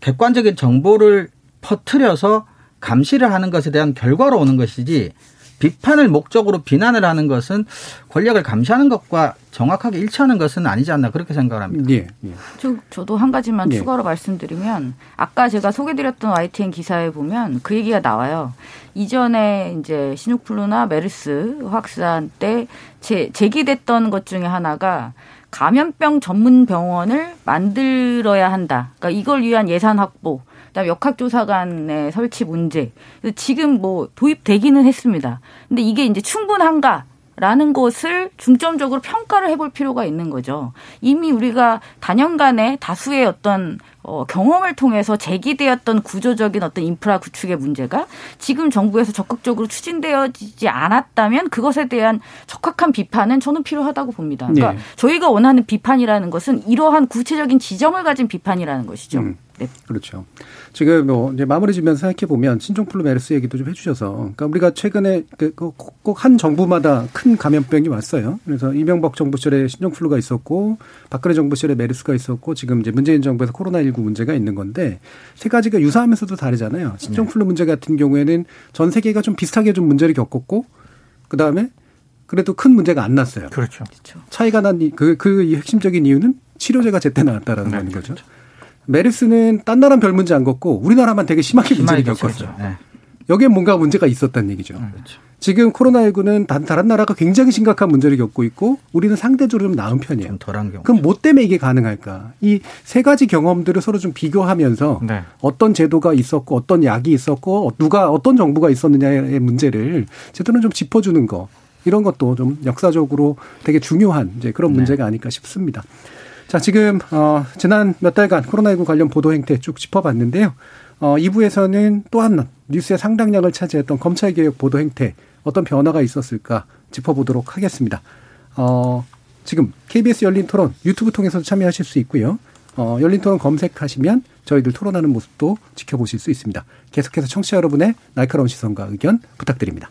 객관적인 정보를 퍼뜨려서 감시를 하는 것에 대한 결과로 오는 것이지 비판을 목적으로 비난을 하는 것은 권력을 감시하는 것과 정확하게 일치하는 것은 아니지 않나 그렇게 생각을 합니다. 예, 예. 저, 저도 한 가지만 예. 추가로 말씀드리면 아까 제가 소개드렸던 YTN 기사에 보면 그 얘기가 나와요. 이전에 이제 신육플루나 메르스 확산 때 제, 제기됐던 것 중에 하나가 감염병 전문 병원을 만들어야 한다. 그러니까 이걸 위한 예산 확보. 그다음에 역학조사관의 설치 문제. 지금 뭐 도입되기는 했습니다. 근데 이게 이제 충분한가? 라는 것을 중점적으로 평가를 해볼 필요가 있는 거죠. 이미 우리가 단연간에 다수의 어떤 어, 경험을 통해서 제기되었던 구조적인 어떤 인프라 구축의 문제가 지금 정부에서 적극적으로 추진되어지지 않았다면 그것에 대한 적확한 비판은 저는 필요하다고 봅니다. 그러니까 네. 저희가 원하는 비판이라는 것은 이러한 구체적인 지점을 가진 비판이라는 것이죠. 음. 네. 그렇죠. 지금 뭐 이제 마무리 지면서 생각해 보면 신종플루 메르스 얘기도 좀 해주셔서, 그러니까 우리가 최근에 그꼭한 정부마다 큰 감염병이 왔어요. 그래서 이명박 정부 시절에 신종플루가 있었고, 박근혜 정부 시절에 메르스가 있었고, 지금 이제 문재인 정부에서 코로나 19 문제가 있는 건데 세 가지가 유사하면서도 다르잖아요. 신종플루 네. 문제 같은 경우에는 전 세계가 좀 비슷하게 좀 문제를 겪었고, 그 다음에 그래도 큰 문제가 안 났어요. 그렇죠. 차이가 난 그그 핵심적인 이유는 치료제가 제때 나왔다라는 네, 거죠. 그렇죠. 메르스는 딴 나라는 별 문제 안 겪고 우리나라만 되게 심하게 문제를 겪었어요. 네. 여기에 뭔가 문제가 있었다는 얘기죠. 음, 그렇죠. 지금 코로나19는 다른 나라가 굉장히 심각한 문제를 겪고 있고 우리는 상대적으로 좀 나은 편이에요. 좀 덜한 경우. 그럼 뭐 때문에 이게 가능할까? 이 세 가지 경험들을 서로 좀 비교하면서 네. 어떤 제도가 있었고 어떤 약이 있었고 누가 어떤 정부가 있었느냐의 문제를 제대로 좀 짚어주는 거 이런 것도 좀 역사적으로 되게 중요한 이제 그런 네. 문제가 아닐까 싶습니다. 자, 지금 어 지난 몇 달간 코로나19 관련 보도 행태 쭉 짚어봤는데요. 어 2부에서는 또 한 뉴스의 상당량을 차지했던 검찰 개혁 보도 행태 어떤 변화가 있었을까 짚어보도록 하겠습니다. 어 지금 KBS 열린 토론 유튜브 통해서 참여하실 수 있고요. 어 열린 토론 검색하시면 저희들 토론하는 모습도 지켜보실 수 있습니다. 계속해서 청취자 여러분의 날카로운 시선과 의견 부탁드립니다.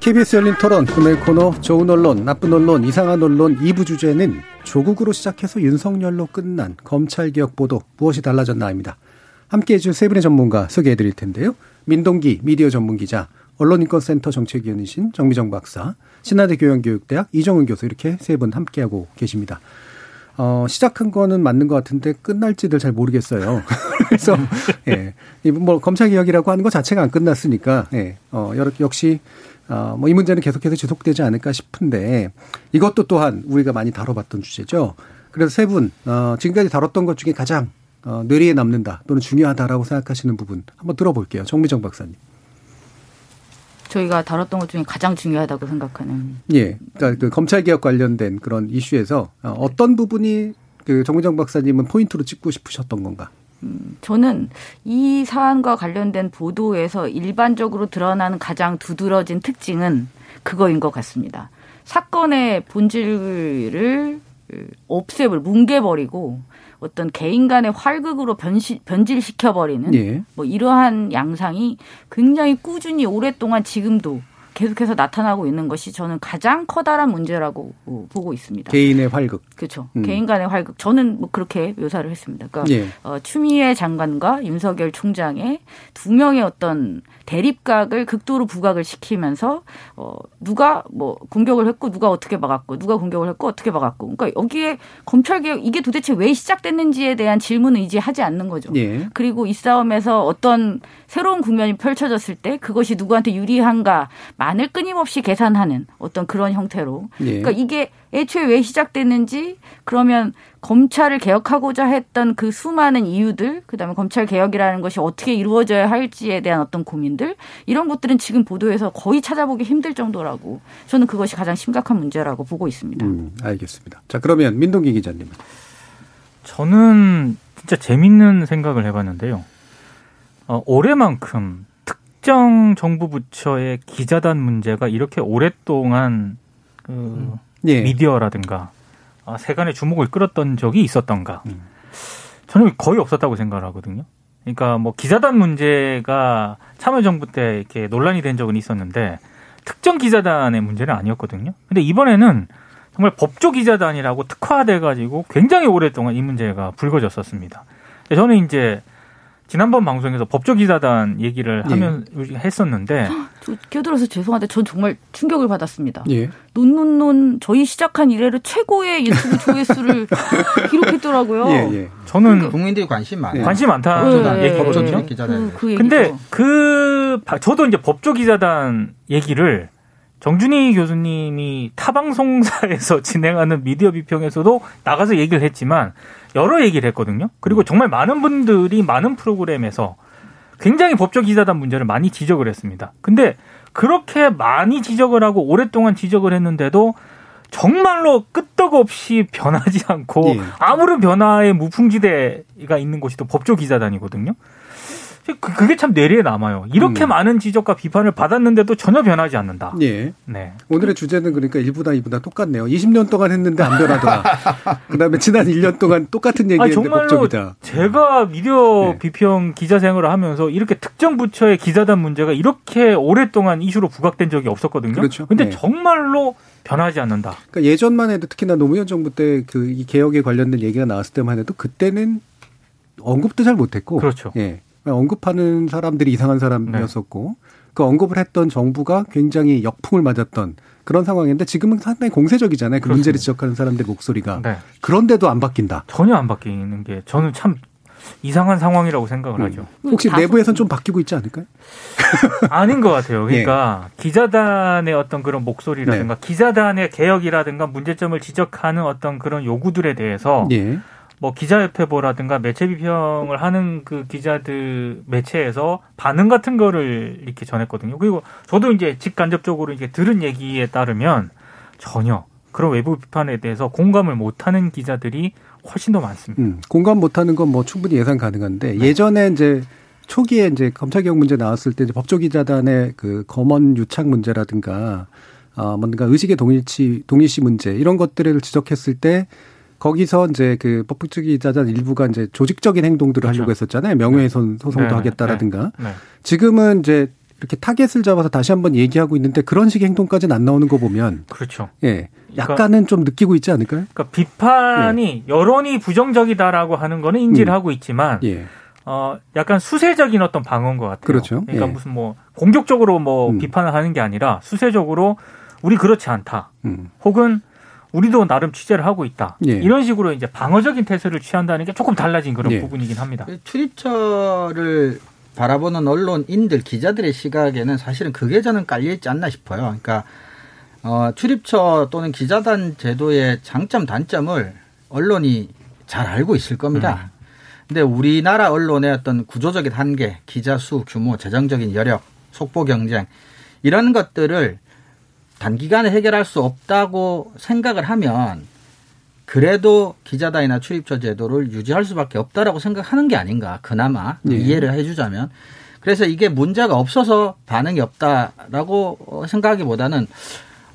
KBS 열린 토론 금요일 코너 좋은 언론, 나쁜 언론, 이상한 언론 2부 주제는 조국으로 시작해서 윤석열로 끝난 검찰개혁 보도 무엇이 달라졌나입니다. 함께해 줄 세 분의 전문가 소개해 드릴 텐데요. 민동기 미디어 전문기자, 언론인권센터 정책위원이신 정미정 박사, 신한대 교양교육대학 이정은 교수 이렇게 세 분 함께하고 계십니다. 어, 시작한 거는 맞는 것 같은데 끝날지를 잘 모르겠어요. (laughs) 그래서, 예. 뭐, 검찰 개혁이라고 하는 것 자체가 안 끝났으니까, 예. 어, 역시 어, 뭐 이 문제는 계속해서 지속되지 않을까 싶은데 이것도 또한 우리가 많이 다뤄봤던 주제죠. 그래서 세 분, 어, 지금까지 다뤘던 것 중에 가장 어, 뇌리에 남는다 또는 중요하다라고 생각하시는 부분 한번 들어볼게요. 정미정 박사님. 저희가 다뤘던 것 중에 가장 중요하다고 생각하는. 예. 그러니까 그 검찰 개혁 관련된 그런 이슈에서 어, 어떤 부분이 그 정미정 박사님은 포인트로 찍고 싶으셨던 건가? 음, 저는 이 사안과 관련된 보도에서 일반적으로 드러나는 가장 두드러진 특징은 그거인 것 같습니다. 사건의 본질을 없애버리, 뭉개버리고 어떤 개인 간의 활극으로 변시, 변질시켜버리는 예. 뭐 이러한 양상이 굉장히 꾸준히 오랫동안 지금도 계속해서 나타나고 있는 것이 저는 가장 커다란 문제라고 보고 있습니다. 개인의 활극. 그렇죠. 음. 개인 간의 활극. 저는 뭐 그렇게 묘사를 했습니다. 그러니까 예. 어, 추미애 장관과 윤석열 총장의 두 명의 어떤 대립각을 극도로 부각을 시키면서 어 누가 뭐 공격을 했고 누가 어떻게 막았고 누가 공격을 했고 어떻게 막았고 그러니까 여기에 검찰 개혁 이게 도대체 왜 시작됐는지에 대한 질문을 이제 하지 않는 거죠. 예. 그리고 이 싸움에서 어떤 새로운 국면이 펼쳐졌을 때 그것이 누구한테 유리한가 만을 끊임없이 계산하는 어떤 그런 형태로 예. 그러니까 이게 애초에 왜 시작됐는지 그러면 검찰을 개혁하고자 했던 그 수많은 이유들, 그다음에 검찰 개혁이라는 것이 어떻게 이루어져야 할지에 대한 어떤 고민들 이런 것들은 지금 보도에서 거의 찾아보기 힘들 정도라고 저는 그것이 가장 심각한 문제라고 보고 있습니다. 음, 알겠습니다. 자 그러면 민동기 기자님은 저는 진짜 재밌는 생각을 해봤는데요. 어, 올해만큼 특정 정부 부처의 기자단 문제가 이렇게 오랫동안 그 음. 예. 미디어라든가 아, 세간의 주목을 끌었던 적이 있었던가. 음. 저는 거의 없었다고 생각을 하거든요. 그러니까 뭐 기자단 문제가 참여정부 때 이렇게 논란이 된 적은 있었는데 특정 기자단의 문제는 아니었거든요. 근데 이번에는 정말 법조 기자단이라고 특화돼 가지고 굉장히 오랫동안 이 문제가 불거졌었습니다. 저는 이제 지난번 방송에서 법조기자단 얘기를 예. 하면 했었는데 끼어들어서 죄송한데 전 정말 충격을 받았습니다. 예. 논논논 저희 시작한 이래로 최고의 유튜브 조회수를 (laughs) 기록했더라고요. 예, 예. 저는 그러니까 국민들이 관심 많아요. 관심 많다는 예, 얘기거든요. 그, 그 근데 그 저도 이제 법조기자단 얘기를 정준희 교수님이 타 방송사에서 (laughs) 진행하는 미디어 비평에서도 나가서 얘기를 했지만 여러 얘기를 했거든요. 그리고 정말 많은 분들이 많은 프로그램에서 굉장히 법적 기자단 문제를 많이 지적을 했습니다. 근데 그렇게 많이 지적을 하고 오랫동안 지적을 했는데도 정말로 끄떡없이 변하지 않고 예. 아무런 변화의 무풍지대가 있는 곳이 또 법조 기자단이거든요. 그, 그게 참 뇌리에 남아요. 이렇게 음. 많은 지적과 비판을 받았는데도 전혀 변하지 않는다. 예. 네. 오늘의 주제는 그러니까 1부다 2부다 똑같네요. 20년 동안 했는데 안 변하더라. (laughs) 그다음에 지난 1년 동안 똑같은 얘기했는데 정말로 법적이다. 제가 미디어 네. 비평 기자 생활을 하면서 이렇게 특정 부처의 기자단 문제가 이렇게 오랫동안 이슈로 부각된 적이 없었거든요. 그렇죠. 근데 네. 정말로 변하지 않는다. 그러니까 예전만 해도 특히나 노무현 정부 때 그 이 개혁에 관련된 얘기가 나왔을 때만 해도 그때는 언급도 잘 못했고. 그렇죠. 예. 언급하는 사람들이 이상한 사람이었었고 네. 그 언급을 했던 정부가 굉장히 역풍을 맞았던 그런 상황인데 지금은 상당히 공세적이잖아요. 그 그렇습니다. 문제를 지적하는 사람들 목소리가. 네. 그런데도 안 바뀐다. 전혀 안 바뀌는 게 저는 참 이상한 상황이라고 생각을 음. 하죠. 혹시 내부에선 좀 바뀌고 있지 않을까요? (laughs) 아닌 것 같아요. 그러니까 예. 기자단의 어떤 그런 목소리라든가 네. 기자단의 개혁이라든가 문제점을 지적하는 어떤 그런 요구들에 대해서 예. 뭐 기자협회보라든가 매체 비평을 하는 그 기자들 매체에서 반응 같은 거를 이렇게 전했거든요. 그리고 저도 이제 직간접적으로 이제 들은 얘기에 따르면 전혀 그런 외부 비판에 대해서 공감을 못하는 기자들이 훨씬 더 많습니다. 음, 공감 못하는 건 뭐 충분히 예상 가능한데 네. 예전에 이제 초기에 이제 검찰개혁 문제 나왔을 때 법조기자단의 그 검언 유착 문제라든가 어 뭔가 의식의 동일치 동일시 문제 이런 것들을 지적했을 때 거기서 이제 그 법조 출입 기자단 일부가 이제 조직적인 행동들을 그렇죠. 하려고 했었잖아요. 명예훼손 소송도 네, 하겠다라든가. 네, 네. 지금은 이제 이렇게 타겟을 잡아서 다시 한번 얘기하고 있는데 그런 식의 행동까지는 안 나오는 거 보면 그렇죠. 예. 그러니까 약간은 그러니까, 좀 느끼고 있지 않을까요? 그러니까 비판이 예. 여론이 부정적이다라고 하는 거는 인지를 음. 하고 있지만 예. 어 약간 수세적인 어떤 방어인 것 같아요. 그렇죠. 그러니까 예. 무슨 뭐 공격적으로 뭐 음. 비판을 하는 게 아니라 수세적으로 우리 그렇지 않다. 음. 혹은 우리도 나름 취재를 하고 있다. 예. 이런 식으로 이제 방어적인 태세를 취한다는 게 조금 달라진 그런 예. 부분이긴 합니다. 그 출입처를 바라보는 언론인들 기자들의 시각에는 사실은 그게 저는 깔려 있지 않나 싶어요. 그러니까 어, 출입처 또는 기자단 제도의 장점 단점을 언론이 잘 알고 있을 겁니다. 음. 근데 우리나라 언론의 어떤 구조적인 한계, 기자 수 규모, 재정적인 여력, 속보 경쟁 이런 것들을 단기간에 해결할 수 없다고 생각을 하면 그래도 기자단이나 출입처 제도를 유지할 수밖에 없다라고 생각하는 게 아닌가 그나마 네. 이해를 해주자면 그래서 이게 문제가 없어서 반응이 없다라고 생각하기보다는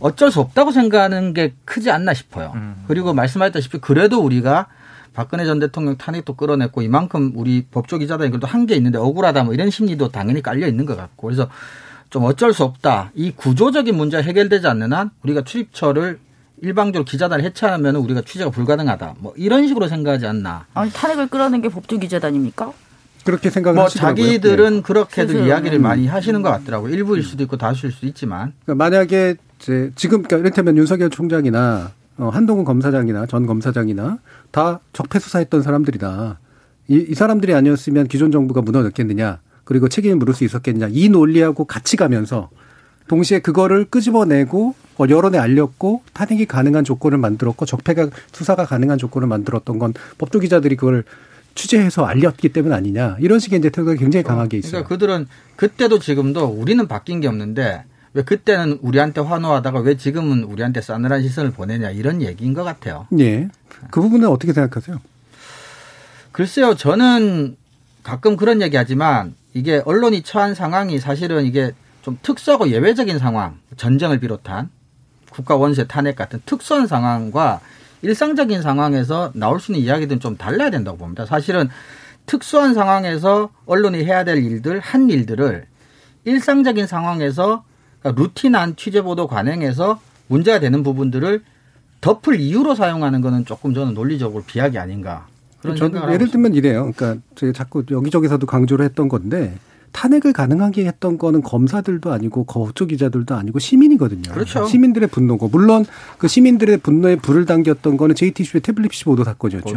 어쩔 수 없다고 생각하는 게 크지 않나 싶어요. 음. 그리고 말씀하셨다시피 그래도 우리가 박근혜 전 대통령 탄핵도 끌어냈고 이만큼 우리 법조 기자단이 그래도 한게 있는데 억울하다 뭐 이런 심리도 당연히 깔려 있는 것 같고 그래서 좀 어쩔 수 없다. 이 구조적인 문제가 해결되지 않는 한 우리가 출입처를 일방적으로 기자단을 해체하면 우리가 취재가 불가능하다. 뭐 이런 식으로 생각하지 않나. 아니 탄핵을 끌어낸 게 법조 기자단입니까? 그렇게 생각을 뭐 하시더라고요. 자기들은 네. 그렇게도 이야기를 많이 하시는 것 같더라고요. 일부일 수도 있고 다수일 수도 있지만. 그러니까 만약에 이제 지금 그러니까 이를테면 윤석열 총장이나 어, 한동훈 검사장이나 전 검사장이나 다 적폐 수사했던 사람들이다. 이, 이 사람들이 아니었으면 기존 정부가 무너졌겠느냐. 그리고 책임을 물을 수 있었겠냐 이 논리하고 같이 가면서 동시에 그거를 끄집어내고 어, 여론에 알렸고 탄핵이 가능한 조건을 만들었고 적폐가 수사가 가능한 조건을 만들었던 건 법조 기자들이 그걸 취재해서 알렸기 때문 아니냐 이런 식의 이제 태도가 굉장히 강하게 있어요. 그러니까 그들은 그때도 지금도 우리는 바뀐 게 없는데 왜 그때는 우리한테 환호하다가 왜 지금은 우리한테 싸늘한 시선을 보내냐 이런 얘기인 것 같아요. 예. 그 부분은 어떻게 생각하세요? 글쎄요, 저는 가끔 그런 얘기 하지만 이게 언론이 처한 상황이 사실은 이게 좀 특수하고 예외적인 상황, 전쟁을 비롯한 국가 원세 탄핵 같은 특수한 상황과 일상적인 상황에서 나올 수 있는 이야기들은 좀 달라야 된다고 봅니다. 사실은 특수한 상황에서 언론이 해야 될 일들, 한 일들을 일상적인 상황에서 그러니까 루틴한 취재 보도 관행에서 문제가 되는 부분들을 덮을 이유로 사용하는 거는 조금 저는 논리적으로 비약이 아닌가 저도 예를 들면 이래요. 그러니까 제가 자꾸 여기저기서도 강조를 했던 건데 탄핵을 가능하게 했던 거는 검사들도 아니고 거쪽 기자들도 아니고 시민이거든요. 그렇죠. 시민들의 분노고 물론 그 시민들의 분노에 불을 당겼던 거는 JTBC의 태블릿 PC 보도 사건이었죠.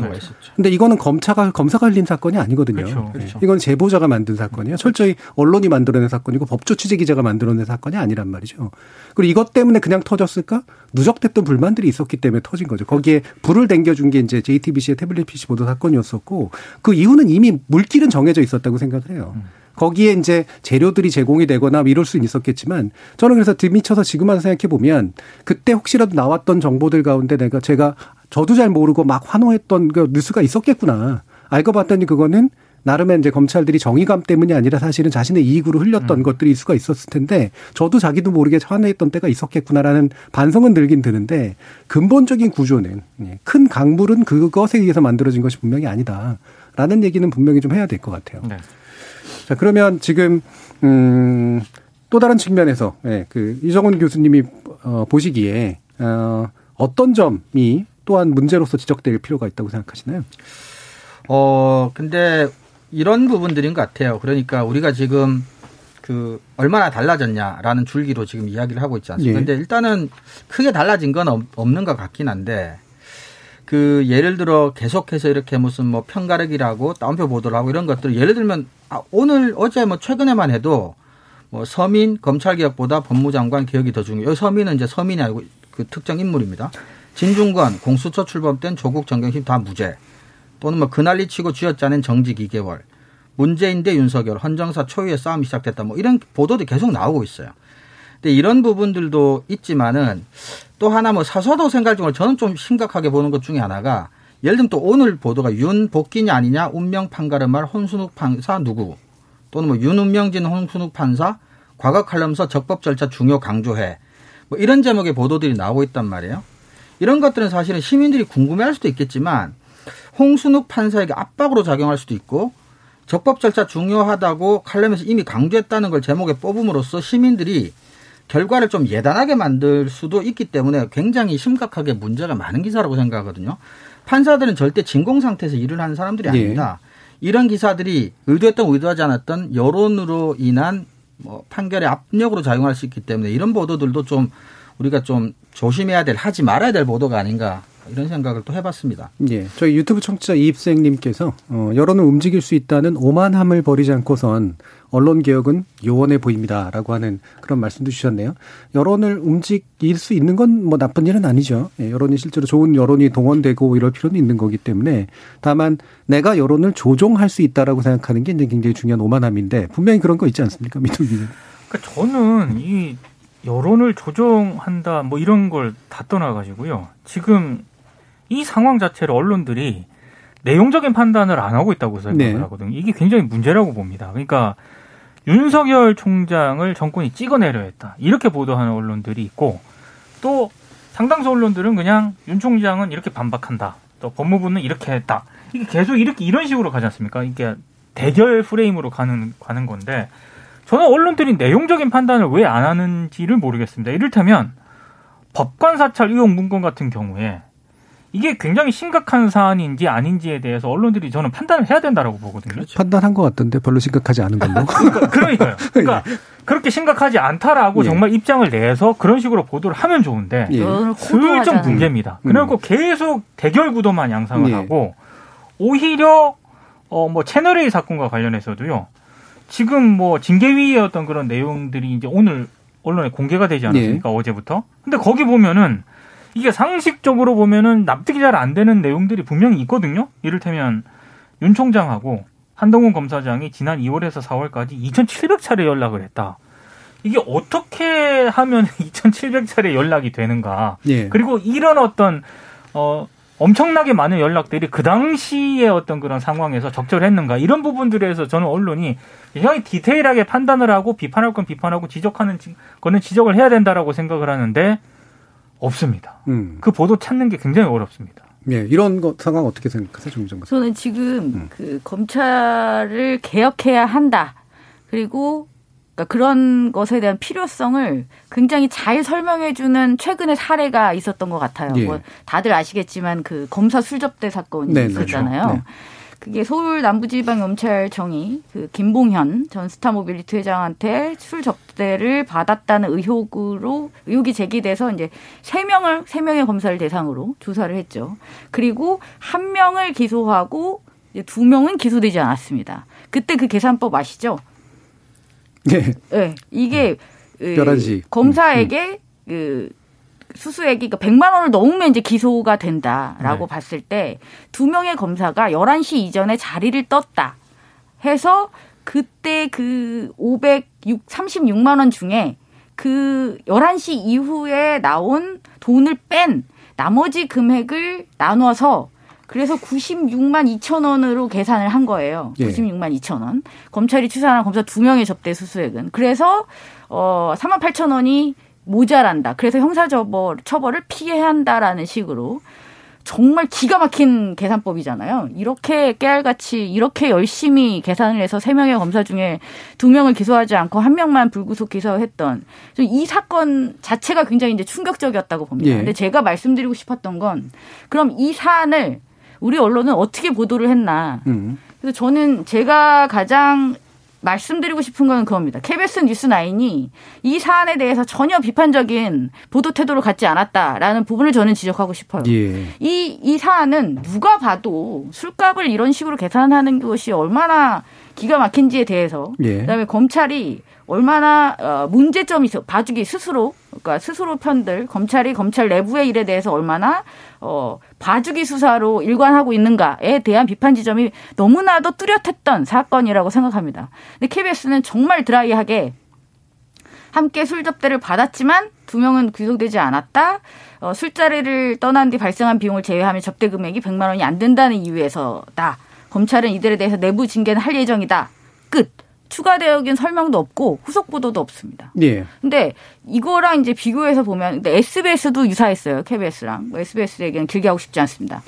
근데 이거는 검사가 검사가 흘린 사건이 아니거든요. 그렇죠. 그렇죠. 이건 제보자가 만든 사건이에요. 철저히 언론이 만들어낸 사건이고 법조 취재 기자가 만들어낸 사건이 아니란 말이죠. 그리고 이것 때문에 그냥 터졌을까? 누적됐던 불만들이 있었기 때문에 터진 거죠. 거기에 불을 당겨준 게 이제 JTBC의 태블릿 PC 보도 사건이었었고 그 이후는 이미 물길은 정해져 있었다고 생각을 해요. 음. 거기에 이제 재료들이 제공이 되거나 이럴 수는 있었겠지만 저는 그래서 뒤미쳐서 지금 와서 생각해 보면 그때 혹시라도 나왔던 정보들 가운데 내가 제가 저도 잘 모르고 막 환호했던 그 뉴스가 있었겠구나. 알고 봤더니 그거는 나름의 이제 검찰들이 정의감 때문이 아니라 사실은 자신의 이익으로 흘렸던 음. 것들이 있을 수가 있었을 텐데 저도 자기도 모르게 환호했던 때가 있었겠구나라는 반성은 들긴 드는데 근본적인 구조는 예, 큰 강물은 그것에 의해서 만들어진 것이 분명히 아니다 라는 얘기는 분명히 좀 해야 될 것 같아요. 네. 자, 그러면 지금, 음, 또 다른 측면에서, 예, 그, 이정훈 교수님이, 어, 보시기에, 어, 어떤 점이 또한 문제로서 지적될 필요가 있다고 생각하시나요? 어, 근데 이런 부분들인 것 같아요. 그러니까 우리가 지금 그 얼마나 달라졌냐라는 줄기로 지금 이야기를 하고 있지 않습니까? 예. 근데 일단은 크게 달라진 건 없는 것 같긴 한데 그 예를 들어 계속해서 이렇게 무슨 뭐 편가르기라고 따옴표 보도를 하고 이런 것들 예를 들면 아, 오늘 어제 뭐 최근에만 해도 뭐 서민 검찰 개혁보다 법무장관 개혁이 더 중요해요. 서민은 이제 서민이 아니고 그 특정 인물입니다. 진중권 공수처 출범된 조국 정경심 다 무죄 또는 뭐 그날리 치고 쥐어짜낸 정직 2개월 문재인 대 윤석열 헌정사 초유의 싸움이 시작됐다 뭐 이런 보도도 계속 나오고 있어요. 근데 이런 부분들도 있지만은 또 하나 뭐 사서도 생각 중으로 저는 좀 심각하게 보는 것 중에 하나가 예를 들면 또 오늘 보도가 윤 복귀냐 아니냐 운명 판가름 말 혼순욱 판사 누구 또는 뭐 윤운명진 혼순욱 판사 과거 칼럼서 적법 절차 중요 강조해 뭐 이런 제목의 보도들이 나오고 있단 말이에요. 이런 것들은 사실은 시민들이 궁금해할 수도 있겠지만 홍순욱 판사에게 압박으로 작용할 수도 있고 적법 절차 중요하다고 칼럼에서 이미 강조했다는 걸 제목에 뽑음으로써 시민들이 결과를 좀 예단하게 만들 수도 있기 때문에 굉장히 심각하게 문제가 많은 기사라고 생각하거든요. 판사들은 절대 진공 상태에서 일을 하는 사람들이 예. 아닙니다. 예. 이런 기사들이 의도했던 의도하지 않았던 여론으로 인한 뭐 판결의 압력으로 작용할 수 있기 때문에 이런 보도들도 좀 우리가 좀 조심해야 될 하지 말아야 될 보도가 아닌가 이런 생각을 또 해봤습니다. 예, 저희 유튜브 청취자 이입생님께서 어, 여론을 움직일 수 있다는 오만함을 버리지 않고선 언론 개혁은 요원해 보입니다라고 하는 그런 말씀도 주셨네요. 여론을 움직일 수 있는 건 뭐 나쁜 일은 아니죠. 예, 여론이 실제로 좋은 여론이 동원되고 이럴 필요는 있는 거기 때문에 다만 내가 여론을 조종할 수 있다라고 생각하는 게 이제 굉장히 중요한 오만함인데 분명히 그런 거 있지 않습니까, 미투기는? 그러니까 저는 이 여론을 조종한다 뭐 이런 걸 다 떠나가지고요. 지금 이 상황 자체를 언론들이 내용적인 판단을 안 하고 있다고 생각을 네. 하거든요. 이게 굉장히 문제라고 봅니다. 그러니까 윤석열 총장을 정권이 찍어내려 했다. 이렇게 보도하는 언론들이 있고 또 상당수 언론들은 그냥 윤 총장은 이렇게 반박한다. 또 법무부는 이렇게 했다. 이게 계속 이렇게 이런 식으로 가지 않습니까? 이게 대결 프레임으로 가는 가는 건데 저는 언론들이 내용적인 판단을 왜 안 하는지를 모르겠습니다. 이를테면 법관 사찰 의혹 문건 같은 경우에 이게 굉장히 심각한 사안인지 아닌지에 대해서 언론들이 저는 판단을 해야 된다라고 보거든요. 그렇죠. 판단한 것 같던데 별로 심각하지 않은 걸로. (laughs) 그러니까, 그러니까요. 그러니까 (laughs) 예. 그렇게 심각하지 않다라고 예. 정말 입장을 내서 그런 식으로 보도를 하면 좋은데 예. 슬쩍 문제입니다. 음. 그리고 계속 대결 구도만 양상을 예. 하고 오히려 어 뭐 채널 A 사건과 관련해서도요. 지금 뭐 징계위의 어떤 그런 내용들이 이제 오늘 언론에 공개가 되지 않았습니까? 예. 어제부터. 근데 거기 보면은 이게 상식적으로 보면은 납득이 잘 안 되는 내용들이 분명히 있거든요. 이를테면 윤 총장하고 한동훈 검사장이 지난 2월에서 4월까지 2,700차례 연락을 했다. 이게 어떻게 하면 (laughs) 2,700차례 연락이 되는가? 예. 그리고 이런 어떤 어 엄청나게 많은 연락들이 그 당시에 어떤 그런 상황에서 적절했는가 이런 부분들에서 저는 언론이 굉장히 디테일하게 판단을 하고 비판할 건 비판하고 지적하는 거는 지적을 해야 된다라고 생각을 하는데 없습니다. 음. 그 보도 찾는 게 굉장히 어렵습니다. 예, 이런 거, 상황 어떻게 생각하세요, 정정 저는 지금 음. 그 검찰을 개혁해야 한다. 그리고 그러니까 그런 것에 대한 필요성을 굉장히 잘 설명해주는 최근의 사례가 있었던 것 같아요. 예. 뭐 다들 아시겠지만 그 검사 술접대 사건이 네, 있었잖아요. 네. 그게 서울 남부지방검찰청이 그 김봉현 전 스타모빌리티 회장한테 술 접대를 받았다는 의혹으로 의혹이 제기돼서 이제 세 명을 세 명의 검사를 대상으로 조사를 했죠. 그리고 한 명을 기소하고 이제 두 명은 기소되지 않았습니다. 그때 그 계산법 아시죠? 네. 네. 이게 11시. 검사에게 그 수수액이 그러니까 100만 원을 넘으면 이제 기소가 된다라고 네. 봤을 때 두 명의 검사가 11시 이전에 자리를 떴다 해서 그때 그 536만 원 중에 그 11시 이후에 나온 돈을 뺀 나머지 금액을 나눠서 그래서 96만 2천 원으로 계산을 한 거예요. 예. 96만 2천 원. 검찰이 추산한 검사 두 명의 접대 수수액은. 그래서 어 3만 8천 원이 모자란다. 그래서 형사처벌 처벌을 피해야 한다라는 식으로 정말 기가 막힌 계산법이잖아요. 이렇게 깨알같이 이렇게 열심히 계산을 해서 세 명의 검사 중에 두 명을 기소하지 않고 한 명만 불구속 기소했던 이 사건 자체가 굉장히 이제 충격적이었다고 봅니다. 예. 근데 제가 말씀드리고 싶었던 건 그럼 이 사안을 우리 언론은 어떻게 보도를 했나. 음. 그래서 저는 제가 가장 말씀드리고 싶은 건 그겁니다. KBS 뉴스9이 이 사안에 대해서 전혀 비판적인 보도 태도를 갖지 않았다라는 부분을 저는 지적하고 싶어요. 예. 이, 이 사안은 누가 봐도 술값을 이런 식으로 계산하는 것이 얼마나 기가 막힌지에 대해서 예. 그다음에 검찰이 얼마나 어, 문제점이 있어 봐주기 스스로 그러니까 스스로 편들 검찰이 검찰 내부의 일에 대해서 얼마나 어 봐주기 수사로 일관하고 있는가에 대한 비판 지점이 너무나도 뚜렷했던 사건이라고 생각합니다. 근데 KBS는 정말 드라이하게 함께 술 접대를 받았지만 두 명은 귀속되지 않았다. 어, 술자리를 떠난 뒤 발생한 비용을 제외하면 접대 금액이 100만 원이 안 된다는 이유에서다. 검찰은 이들에 대해서 내부 징계는 할 예정이다. 끝. 추가되어진 설명도 없고 후속 보도도 없습니다. 예. 근데 이거랑 이제 비교해서 보면 근데 SBS도 유사했어요. KBS랑. 뭐 SBS 얘기는 길게 하고 싶지 않습니다.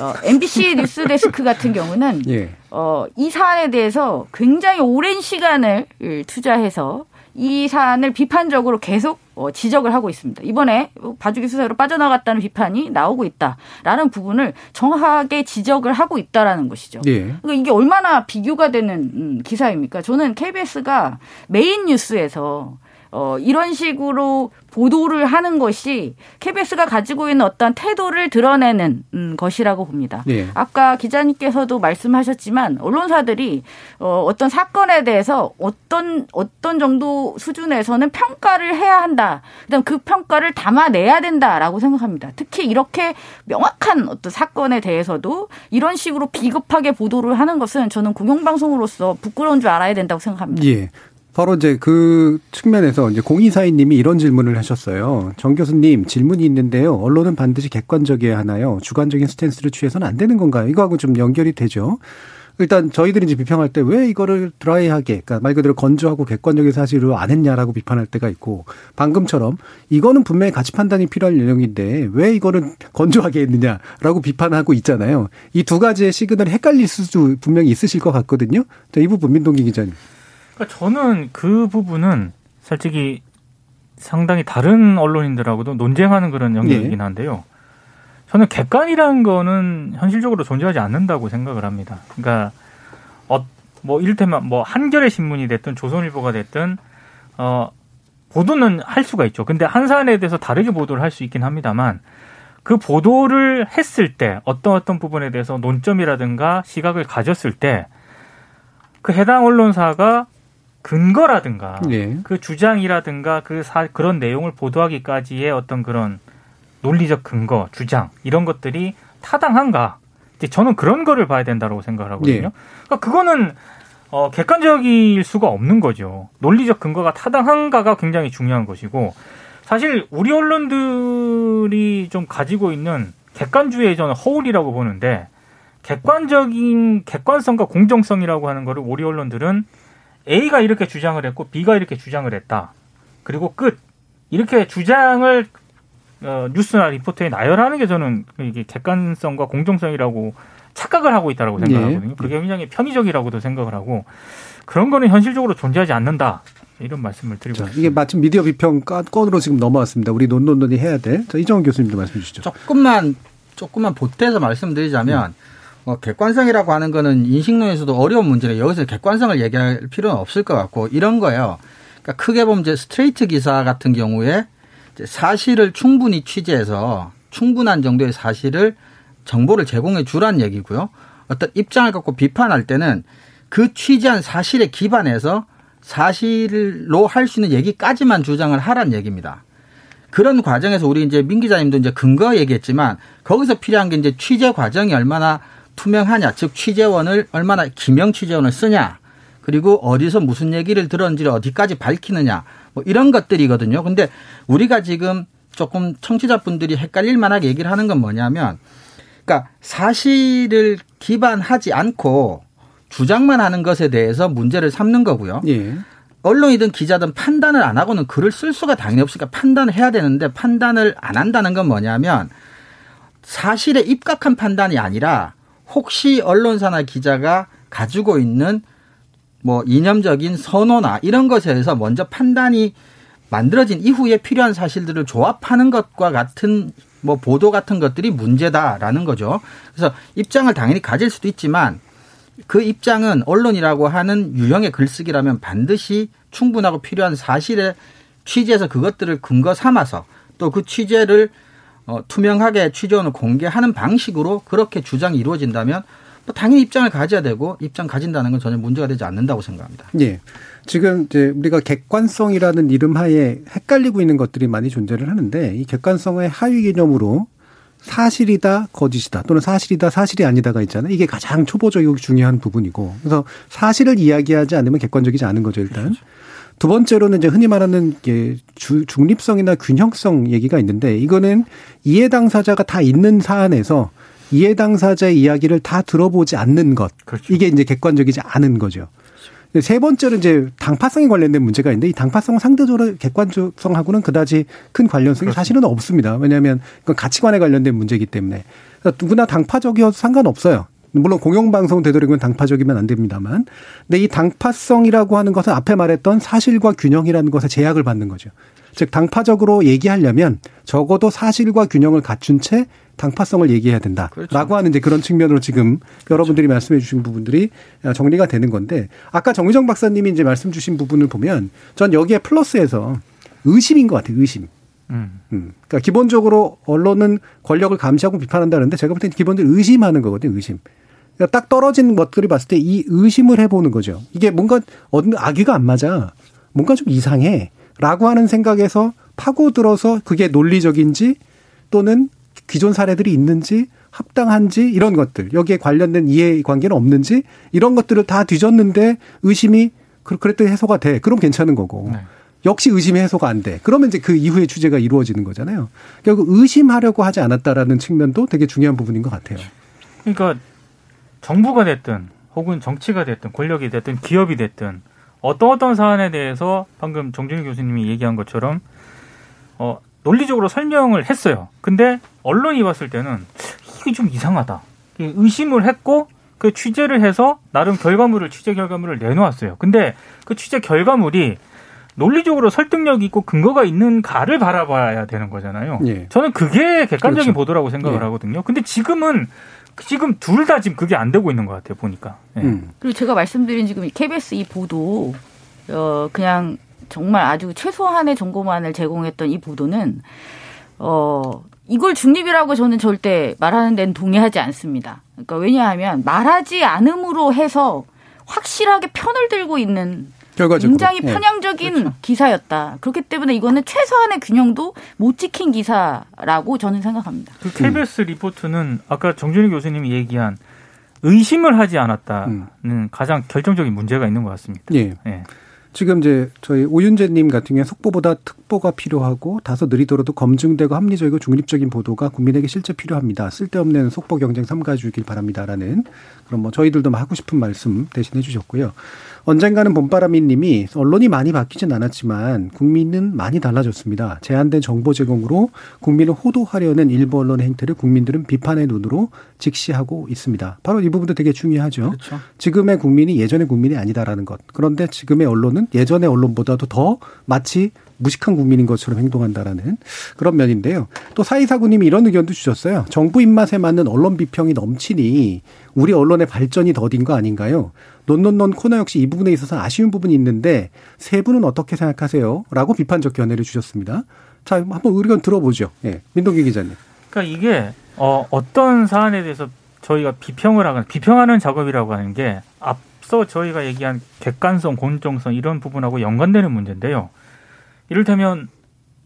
어, MBC 뉴스 데스크 같은 경우는 예. 어, 이 사안에 대해서 굉장히 오랜 시간을 투자해서 이 사안을 비판적으로 계속 어, 지적을 하고 있습니다. 이번에 봐주기 수사로 빠져나갔다는 비판이 나오고 있다라는 부분을 정확하게 지적을 하고 있다라는 것이죠. 예. 그러니까 이게 얼마나 비교가 되는 음, 기사입니까? 저는 KBS가 메인 뉴스에서 어, 이런 식으로 보도를 하는 것이 KBS가 가지고 있는 어떤 태도를 드러내는 음, 것이라고 봅니다. 네. 아까 기자님께서도 말씀하셨지만 언론사들이 어, 어떤 사건에 대해서 어떤 어떤 정도 수준에서는 평가를 해야 한다. 그다음 그 평가를 담아내야 된다라고 생각합니다. 특히 이렇게 명확한 어떤 사건에 대해서도 이런 식으로 비겁하게 보도를 하는 것은 저는 공영방송으로서 부끄러운 줄 알아야 된다고 생각합니다. 예. 바로 이제 그 측면에서 이제 공인사인님이 이런 질문을 하셨어요. 정 교수님 질문이 있는데요. 언론은 반드시 객관적이어야 하나요? 주관적인 스탠스를 취해서는 안 되는 건가요? 이거하고 좀 연결이 되죠. 일단 저희들이 이제 비평할 때 왜 이거를 드라이하게, 그러니까 말 그대로 건조하고 객관적인 사실로 안 했냐라고 비판할 때가 있고, 방금처럼 이거는 분명히 가치 판단이 필요한 내용인데 왜 이거는 건조하게 했느냐라고 비판하고 있잖아요. 이 두 가지의 시그널이 헷갈릴 수도 분명히 있으실 것 같거든요. 이 부분 민동기 기자님. 그러니까 저는 그 부분은 솔직히 상당히 다른 언론인들하고도 논쟁하는 그런 영역이긴 예. 한데요. 저는 객관이라는 거는 현실적으로 존재하지 않는다고 생각을 합니다. 그러니까 어, 뭐 이를테면 뭐 한겨레 신문이 됐든 조선일보가 됐든 어 보도는 할 수가 있죠. 근데 한 사안에 대해서 다르게 보도를 할 수 있긴 합니다만 그 보도를 했을 때 어떤 어떤 부분에 대해서 논점이라든가 시각을 가졌을 때 그 해당 언론사가 근거라든가 네. 그 주장이라든가 그 사, 그런 내용을 보도하기까지의 어떤 그런 논리적 근거, 주장 이런 것들이 타당한가? 이제 저는 그런 거를 봐야 된다고 생각을 하거든요. 네. 그러니까 그거는 어, 객관적일 수가 없는 거죠. 논리적 근거가 타당한가가 굉장히 중요한 것이고 사실 우리 언론들이 좀 가지고 있는 객관주의의 저는 허울이라고 보는데 객관적인 객관성과 공정성이라고 하는 거를 우리 언론들은 A가 이렇게 주장을 했고 B가 이렇게 주장을 했다. 그리고 끝. 이렇게 주장을 어, 뉴스나 리포트에 나열하는 게 저는 이게 객관성과 공정성이라고 착각을 하고 있다고 생각하거든요. 네. 그게 굉장히 편의적이라고도 생각을 하고 그런 거는 현실적으로 존재하지 않는다. 이런 말씀을 드리고 자, 이게 마침 미디어 비평 건으로 지금 넘어왔습니다. 우리 논논논이 해야 될. 자, 이정원 교수님도 말씀해 주시죠. 조금만 조금만 보태서 말씀드리자면 음. 뭐 객관성이라고 하는 거는 인식론에서도 어려운 문제라 여기서 객관성을 얘기할 필요는 없을 것 같고 이런 거예요. 그러니까 크게 보면 이제 스트레이트 기사 같은 경우에 사실을 충분히 취재해서 충분한 정도의 사실을 정보를 제공해 주란 얘기고요. 어떤 입장을 갖고 비판할 때는 그 취재한 사실에 기반해서 사실로 할 수 있는 얘기까지만 주장을 하란 얘기입니다. 그런 과정에서 우리 이제 민 기자님도 이제 근거 얘기했지만 거기서 필요한 게 이제 취재 과정이 얼마나 투명하냐, 즉 취재원을 얼마나 기명 취재원을 쓰냐, 그리고 어디서 무슨 얘기를 들었는지를 어디까지 밝히느냐, 뭐 이런 것들이거든요. 근데 우리가 지금 조금 청취자분들이 헷갈릴 만하게 얘기를 하는 건 뭐냐면, 그러니까 사실을 기반하지 않고 주장만 하는 것에 대해서 문제를 삼는 거고요. 예. 언론이든 기자든 판단을 안 하고는 글을 쓸 수가 당연히 없으니까 판단을 해야 되는데 판단을 안 한다는 건 뭐냐면 사실에 입각한 판단이 아니라 혹시 언론사나 기자가 가지고 있는 뭐 이념적인 선호나 이런 것에 대해서 먼저 판단이 만들어진 이후에 필요한 사실들을 조합하는 것과 같은 뭐 보도 같은 것들이 문제다라는 거죠. 그래서 입장을 당연히 가질 수도 있지만 그 입장은 언론이라고 하는 유형의 글쓰기라면 반드시 충분하고 필요한 사실에 취재해서 그것들을 근거 삼아서 또 그 취재를 어, 투명하게 취재원을 공개하는 방식으로 그렇게 주장이 이루어진다면 뭐 당연히 입장을 가져야 되고 입장 가진다는 건 전혀 문제가 되지 않는다고 생각합니다. 예. 지금 이제 우리가 객관성이라는 이름 하에 헷갈리고 있는 것들이 많이 존재를 하는데 이 객관성의 하위 개념으로 사실이다, 거짓이다, 또는 사실이다, 사실이 아니다가 있잖아요. 이게 가장 초보적이고 중요한 부분이고. 그래서 사실을 이야기하지 않으면 객관적이지 않은 거죠, 일단. 그렇죠. 두 번째로는 이제 흔히 말하는 게 중립성이나 균형성 얘기가 있는데 이거는 이해 당사자가 다 있는 사안에서 이해 당사자의 이야기를 다 들어보지 않는 것. 그렇죠. 이게 이제 객관적이지 않은 거죠. 세 번째는 이제 당파성에 관련된 문제가 있는데 이 당파성은 상대적으로 객관성하고는 그다지 큰 관련성이 그렇습니다. 사실은 없습니다. 왜냐하면 그건 가치관에 관련된 문제이기 때문에 누구나 당파적이어도 상관없어요. 물론 공영방송 되도록이면 당파적이면 안 됩니다만. 근데 이 당파성이라고 하는 것은 앞에 말했던 사실과 균형이라는 것에 제약을 받는 거죠. 즉, 당파적으로 얘기하려면 적어도 사실과 균형을 갖춘 채 당파성을 얘기해야 된다 라고 그렇죠. 하는 이제 그런 측면으로 지금 그렇죠. 여러분들이 말씀해 주신 부분들이 정리가 되는 건데 아까 정의정 박사님이 이제 말씀 주신 부분을 보면 전 여기에 플러스해서 의심인 것 같아요. 의심. 음. 음. 그러니까 기본적으로 언론은 권력을 감시하고 비판한다는데 제가 볼 때는 기본적으로 의심하는 거거든요. 의심. 그러니까 딱 떨어진 것들이 봤을 때 이 의심을 해보는 거죠. 이게 뭔가 어느 악귀가 안 맞아. 뭔가 좀 이상해. 라고 하는 생각에서 파고들어서 그게 논리적인지 또는 기존 사례들이 있는지 합당한지 이런 것들 여기에 관련된 이해관계는 없는지 이런 것들을 다 뒤졌는데 의심이 그랬더니 해소가 돼 그럼 괜찮은 거고 네. 역시 의심이 해소가 안 돼. 그러면 이제 그 이후에 취재가 이루어지는 거잖아요. 결국 의심하려고 하지 않았다라는 측면도 되게 중요한 부분인 것 같아요. 그러니까 정부가 됐든 혹은 정치가 됐든 권력이 됐든 기업이 됐든 어떤 어떤 사안에 대해서 방금 정준희 교수님이 얘기한 것처럼 어 논리적으로 설명을 했어요. 근데 언론이 봤을 때는 이게 좀 이상하다. 의심을 했고 그 취재를 해서 나름 결과물을 취재 결과물을 내놓았어요. 근데 그 취재 결과물이 논리적으로 설득력 있고 근거가 있는가를 바라봐야 되는 거잖아요. 예. 저는 그게 객관적인 그렇죠. 보도라고 생각을 예. 하거든요. 근데 지금은 지금 둘 다 지금 그게 안 되고 있는 것 같아요. 보니까. 예. 음. 그리고 제가 말씀드린 지금 KBS 이 보도 어 그냥 정말 아주 최소한의 정보만을 제공했던 이 보도는 어 이걸 중립이라고 저는 절대 말하는 데는 동의하지 않습니다. 그러니까 왜냐하면 말하지 않음으로 해서 확실하게 편을 들고 있는 결과적으로. 굉장히 네. 편향적인 네. 그렇죠. 기사였다. 그렇기 때문에 이거는 최소한의 균형도 못 지킨 기사라고 저는 생각합니다. 그 KBS 음. 리포트는 아까 정준희 교수님이 얘기한 의심을 하지 않았다는 음. 가장 결정적인 문제가 있는 것 같습니다. 예. 예. 지금 이제 저희 오윤재님 같은 경우에 속보보다 특보가 필요하고 다소 느리더라도 검증되고 합리적이고 중립적인 보도가 국민에게 실제 필요합니다. 쓸데없는 속보 경쟁 삼가주길 바랍니다라는 그런 뭐 저희들도 하고 싶은 말씀 대신 해 주셨고요. 언젠가는 봄바람이 님이 언론이 많이 바뀌진 않았지만 국민은 많이 달라졌습니다. 제한된 정보 제공으로 국민을 호도하려는 일부 언론의 행태를 국민들은 비판의 눈으로 직시하고 있습니다. 바로 이 부분도 되게 중요하죠. 그렇죠. 지금의 국민이 예전의 국민이 아니다라는 것. 그런데 지금의 언론은 예전의 언론보다도 더 마치 무식한 국민인 것처럼 행동한다라는 그런 면인데요. 또 사이사구님이 이런 의견도 주셨어요. 정부 입맛에 맞는 언론 비평이 넘치니 우리 언론의 발전이 더딘 거 아닌가요? 논논논 코너 역시 이 부분에 있어서 아쉬운 부분이 있는데 세 분은 어떻게 생각하세요? 라고 비판적 견해를 주셨습니다. 자, 한번 의견 들어보죠. 예. 민동기 기자님. 그러니까 이게 어, 어떤 사안에 대해서 저희가 비평을 하거나 비평하는 작업이라고 하는 게 앞서 저희가 얘기한 객관성, 공정성 이런 부분하고 연관되는 문제인데요. 이를테면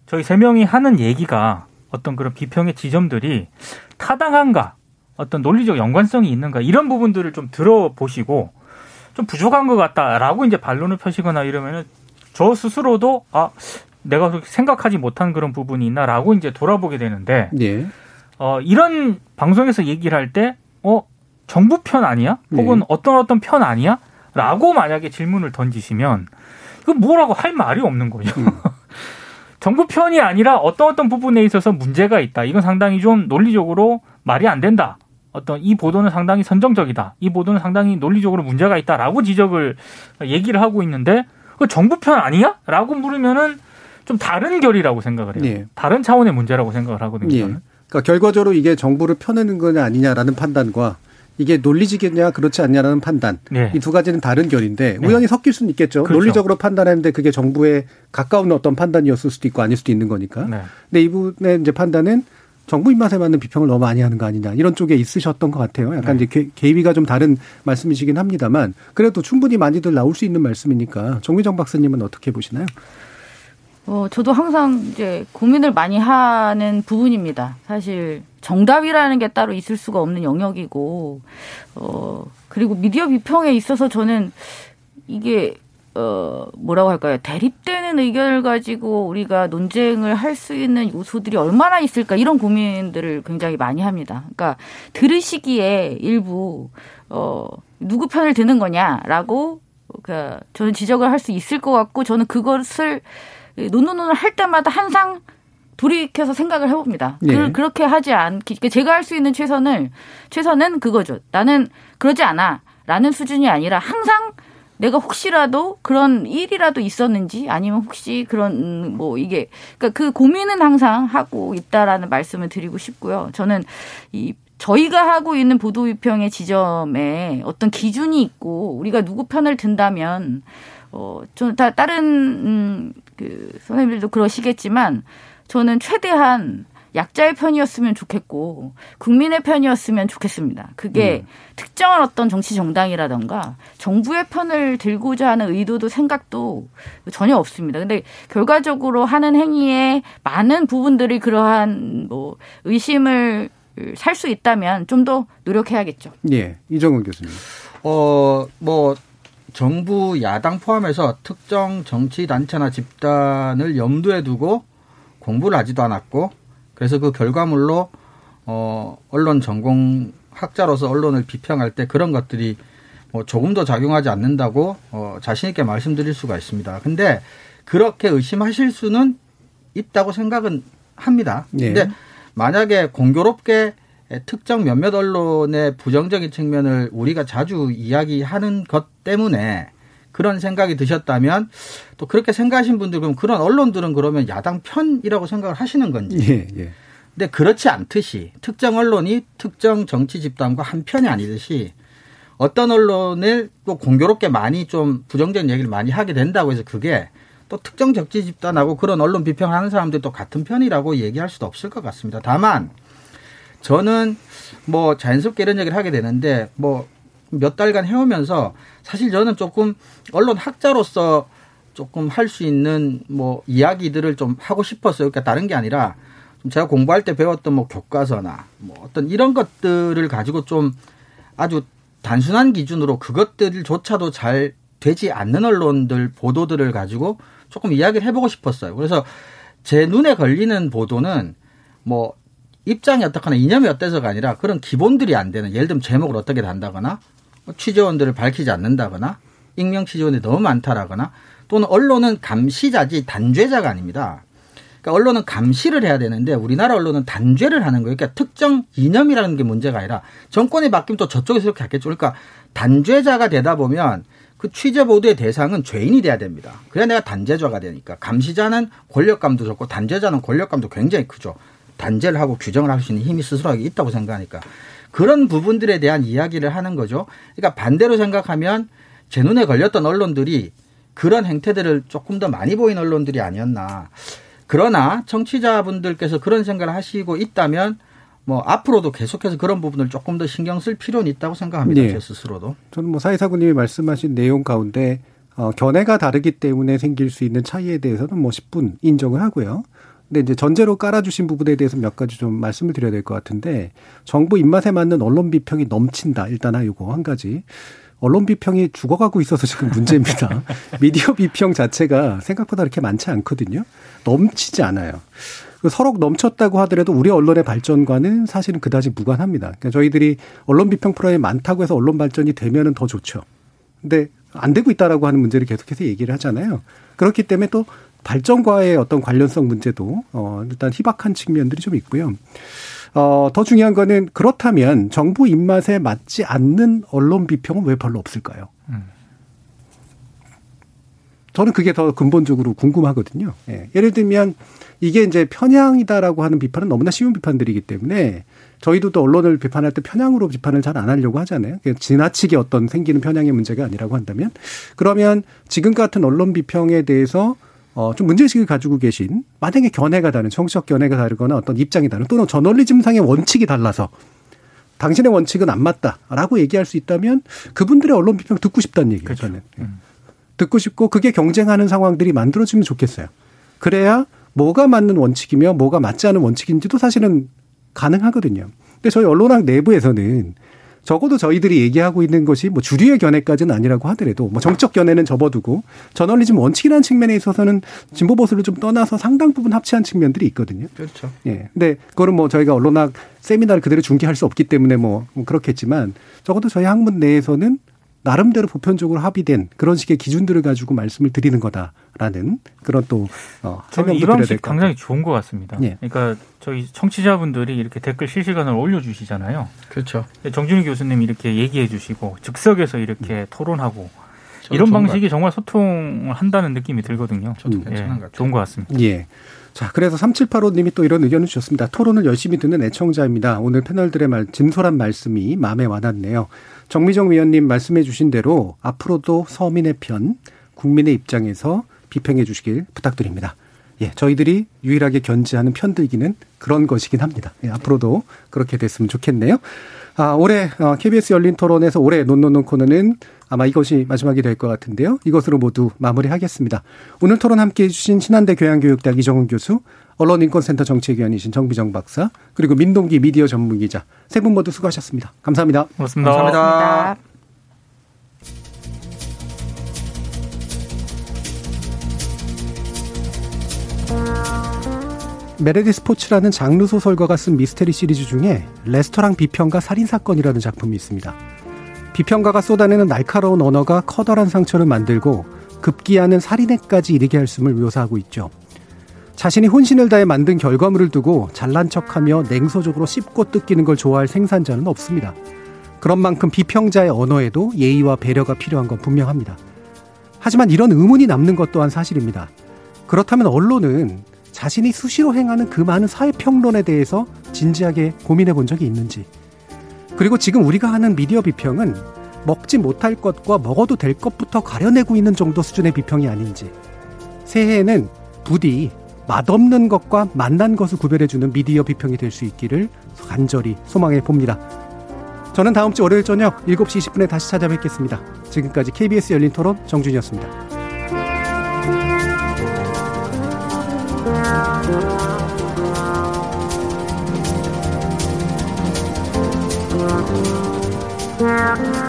저희 세 명이 하는 얘기가 어떤 그런 비평의 지점들이 타당한가, 어떤 논리적 연관성이 있는가 이런 부분들을 좀 들어보시고 좀 부족한 것 같다라고 이제 반론을 펴시거나 이러면은 저 스스로도 아 내가 그렇게 생각하지 못한 그런 부분이 있나라고 이제 돌아보게 되는데 예. 어 이런 방송에서 얘기를 할 때 어 정부 편 아니야? 혹은 네. 어떤 어떤 편 아니야? 라고 만약에 질문을 던지시면 그 뭐라고 할 말이 없는 거죠. 음. (laughs) 정부 편이 아니라 어떤 어떤 부분에 있어서 문제가 있다. 이건 상당히 좀 논리적으로 말이 안 된다. 어떤 이 보도는 상당히 선정적이다. 이 보도는 상당히 논리적으로 문제가 있다라고 지적을 얘기를 하고 있는데 그 정부 편 아니야? 라고 물으면은 좀 다른 결이라고 생각을 해요. 예. 다른 차원의 문제라고 생각을 하거든요. 예. 그러니까 결과적으로 이게 정부를 펴내는 거냐 아니냐라는 판단과 이게 논리적이냐 그렇지 않냐라는 판단 네. 이두 가지는 다른 결인데 네. 우연히 섞일 수는 있겠죠. 그렇죠. 논리적으로 판단했는데 그게 정부에 가까운 어떤 판단이었을 수도 있고 아닐 수도 있는 거니까. 네. 근데 이분의 이제 판단은 정부 입맛에 맞는 비평을 너무 많이 하는 거 아니냐 이런 쪽에 있으셨던 것 같아요. 약간 네. 이제 개입이가 좀 다른 말씀이시긴 합니다만 그래도 충분히 많이들 나올 수 있는 말씀이니까 정미정 박사님은 어떻게 보시나요? 어, 저도 항상 이제 고민을 많이 하는 부분입니다. 사실 정답이라는 게 따로 있을 수가 없는 영역이고, 어, 그리고 미디어 비평에 있어서 저는 이게, 어, 뭐라고 할까요? 대립되는 의견을 가지고 우리가 논쟁을 할 수 있는 요소들이 얼마나 있을까 이런 고민들을 굉장히 많이 합니다. 그러니까 들으시기에 일부, 어, 누구 편을 드는 거냐라고, 그, 저는 지적을 할 수 있을 것 같고, 저는 그것을 논논논을 할 때마다 항상 돌이켜서 생각을 해봅니다. 네. 그, 렇게 하지 않기, 그러니까 제가 할 수 있는 최선을, 최선은 그거죠. 나는 그러지 않아. 라는 수준이 아니라 항상 내가 혹시라도 그런 일이라도 있었는지 아니면 혹시 그런 음, 뭐 이게 그러니까 그 고민은 항상 하고 있다라는 말씀을 드리고 싶고요. 저는 이 저희가 하고 있는 보도 비평의 지점에 어떤 기준이 있고 우리가 누구 편을 든다면 어 저는 다 다른 음, 그 선생님들도 그러시겠지만 저는 최대한 약자의 편이었으면 좋겠고 국민의 편이었으면 좋겠습니다. 그게 음. 특정한 어떤 정치 정당이라던가 정부의 편을 들고자 하는 의도도 생각도 전혀 없습니다. 근데 결과적으로 하는 행위에 많은 부분들이 그러한 뭐 의심을 살 수 있다면 좀 더 노력해야겠죠. 예. 이정은 교수님. 어, 뭐 정부 야당 포함해서 특정 정치 단체나 집단을 염두에 두고 공부를 하지도 않았고 그래서 그 결과물로 어 언론 전공 학자로서 언론을 비평할 때 그런 것들이 뭐 조금도 작용하지 않는다고 어 자신 있게 말씀드릴 수가 있습니다. 근데 그렇게 의심하실 수는 있다고 생각은 합니다. 네. 근데 만약에 공교롭게 특정 몇몇 언론의 부정적인 측면을 우리가 자주 이야기하는 것 때문에 그런 생각이 드셨다면 또 그렇게 생각하신 분들 그럼 그런 언론들은 그러면 야당 편이라고 생각을 하시는 건지. 예, 예. 근데 그렇지 않듯이 특정 언론이 특정 정치 집단과 한 편이 아니듯이 어떤 언론을 또 공교롭게 많이 좀 부정적인 얘기를 많이 하게 된다고 해서 그게 또 특정 정치 집단하고 그런 언론 비평하는 사람들이 또 같은 편이라고 얘기할 수도 없을 것 같습니다. 다만 저는 뭐 자연스럽게 이런 얘기를 하게 되는데 뭐 몇 달간 해오면서 사실 저는 조금 언론 학자로서 조금 할 수 있는 뭐 이야기들을 좀 하고 싶었어요. 그러니까 다른 게 아니라 좀 제가 공부할 때 배웠던 뭐 교과서나 뭐 어떤 이런 것들을 가지고 좀 아주 단순한 기준으로 그것들조차도 잘 되지 않는 언론들 보도들을 가지고 조금 이야기를 해보고 싶었어요. 그래서 제 눈에 걸리는 보도는 뭐 입장이 어떻거나 이념이 어때서가 아니라 그런 기본들이 안 되는 예를 들면 제목을 어떻게 단다거나 취재원들을 밝히지 않는다거나 익명 취재원이 너무 많다라거나 또는 언론은 감시자지 단죄자가 아닙니다. 그러니까 언론은 감시를 해야 되는데 우리나라 언론은 단죄를 하는 거예요. 그러니까 특정 이념이라는 게 문제가 아니라 정권이 바뀌면 또 저쪽에서 이렇게 하겠죠. 그러니까 단죄자가 되다 보면 그 취재 보도의 대상은 죄인이 돼야 됩니다. 그래야 내가 단죄자가 되니까 감시자는 권력감도 좋고 단죄자는 권력감도 굉장히 크죠. 단죄를 하고 규정을 할 수 있는 힘이 스스로에게 있다고 생각하니까 그런 부분들에 대한 이야기를 하는 거죠. 그러니까 반대로 생각하면 제 눈에 걸렸던 언론들이 그런 행태들을 조금 더 많이 보인 언론들이 아니었나. 그러나 청취자분들께서 그런 생각을 하시고 있다면 뭐 앞으로도 계속해서 그런 부분을 조금 더 신경 쓸 필요는 있다고 생각합니다. 네. 제 스스로도. 저는 뭐 사회사구님이 말씀하신 내용 가운데 어, 견해가 다르기 때문에 생길 수 있는 차이에 대해서는 뭐 10분 인정을 하고요. 근데 이제 전제로 깔아주신 부분에 대해서 몇 가지 좀 말씀을 드려야 될 것 같은데 정부 입맛에 맞는 언론 비평이 넘친다. 일단 하요거 한 가지. 언론 비평이 죽어가고 있어서 지금 문제입니다. (laughs) 미디어 비평 자체가 생각보다 그렇게 많지 않거든요. 넘치지 않아요. 그 서로 넘쳤다고 하더라도 우리 언론의 발전과는 사실은 그다지 무관합니다. 그러니까 저희들이 언론 비평 프로그램이 많다고 해서 언론 발전이 되면은 더 좋죠. 근데 안 되고 있다라고 하는 문제를 계속해서 얘기를 하잖아요. 그렇기 때문에 또 발전과의 어떤 관련성 문제도 어 일단 희박한 측면들이 좀 있고요. 어, 더 중요한 거는 그렇다면 정부 입맛에 맞지 않는 언론 비평은 왜 별로 없을까요? 음. 저는 그게 더 근본적으로 궁금하거든요. 예. 예를 들면 이게 이제 편향이다라고 하는 비판은 너무나 쉬운 비판들이기 때문에 저희도 또 언론을 비판할 때 편향으로 비판을 잘 안 하려고 하잖아요. 지나치게 어떤 생기는 편향의 문제가 아니라고 한다면 그러면 지금 같은 언론 비평에 대해서 어, 좀 문제의식을 가지고 계신 만약에 견해가 다른 정치적 견해가 다르거나 어떤 입장이 다른 또는 저널리즘상의 원칙이 달라서 당신의 원칙은 안 맞다라고 얘기할 수 있다면 그분들의 언론 비평 듣고 싶다는 얘기예요. 그렇죠. 저는 음. 듣고 싶고 그게 경쟁하는 상황들이 만들어지면 좋겠어요. 그래야 뭐가 맞는 원칙이며 뭐가 맞지 않은 원칙인지도 사실은 가능하거든요. 근데 저희 언론학 내부에서는 적어도 저희들이 얘기하고 있는 것이 뭐 주류의 견해까지는 아니라고 하더라도 뭐 정적 견해는 접어두고 저널리즘 원칙이라는 측면에 있어서는 진보 보수를 좀 떠나서 상당 부분 합치한 측면들이 있거든요. 그렇죠. 예. 근데 그거는 뭐 저희가 언론학 세미나를 그대로 중계할 수 없기 때문에 뭐 그렇겠지만 적어도 저희 학문 내에서는 나름대로 보편적으로 합의된 그런 식의 기준들을 가지고 말씀을 드리는 거다라는 그런 또 어, 저는 이 방식 굉장히 좋은 것 같습니다. 예. 그러니까 저희 청취자분들이 이렇게 댓글 실시간으로 올려주시잖아요. 그렇죠. 정준희 교수님 이렇게 얘기해주시고 즉석에서 이렇게 음. 토론하고 이런 방식이 정말 소통을 한다는 느낌이 들거든요. 저도 괜찮은 예, 것 같아요. 좋은 것 같습니다. 예. 자, 그래서 3785님이 또 이런 의견을 주셨습니다. 토론을 열심히 듣는 애청자입니다. 오늘 패널들의 말, 진솔한 말씀이 마음에 와닿네요. 정미정 위원님 말씀해 주신 대로 앞으로도 서민의 편, 국민의 입장에서 비평해 주시길 부탁드립니다. 예, 저희들이 유일하게 견지하는 편들기는 그런 것이긴 합니다. 예, 앞으로도 그렇게 됐으면 좋겠네요. 아, 올해 KBS 어, 열린 토론에서 올해 논논논 코너는 아마 이것이 마지막이 될 것 같은데요. 이것으로 모두 마무리하겠습니다. 오늘 토론 함께 해주신 신한대 교양교육대학 이정훈 교수, 언론인권센터 정책위원이신 정비정 박사, 그리고 민동기 미디어 전문기자 세 분 모두 수고하셨습니다. 감사합니다. 고맙습니다. 감사합니다. 메레디스 포츠라는 장르 소설가가 쓴 미스테리 시리즈 중에 레스토랑 비평가 살인 사건이라는 작품이 있습니다. 비평가가 쏟아내는 날카로운 언어가 커다란 상처를 만들고 급기야는 살인에까지 이르게 할 수를 묘사하고 있죠. 자신이 혼신을 다해 만든 결과물을 두고 잘난 척하며 냉소적으로 씹고 뜯기는 걸 좋아할 생산자는 없습니다. 그런 만큼 비평자의 언어에도 예의와 배려가 필요한 건 분명합니다. 하지만 이런 의문이 남는 것 또한 사실입니다. 그렇다면 언론은 자신이 수시로 행하는 그 많은 사회평론에 대해서 진지하게 고민해 본 적이 있는지, 그리고 지금 우리가 하는 미디어 비평은 먹지 못할 것과 먹어도 될 것부터 가려내고 있는 정도 수준의 비평이 아닌지, 새해에는 부디 맛없는 것과 맛난 것을 구별해주는 미디어 비평이 될 수 있기를 간절히 소망해 봅니다. 저는 다음 주 월요일 저녁 7시 20분에 다시 찾아뵙겠습니다. 지금까지 KBS 열린 토론 정준이었습니다. Yeah.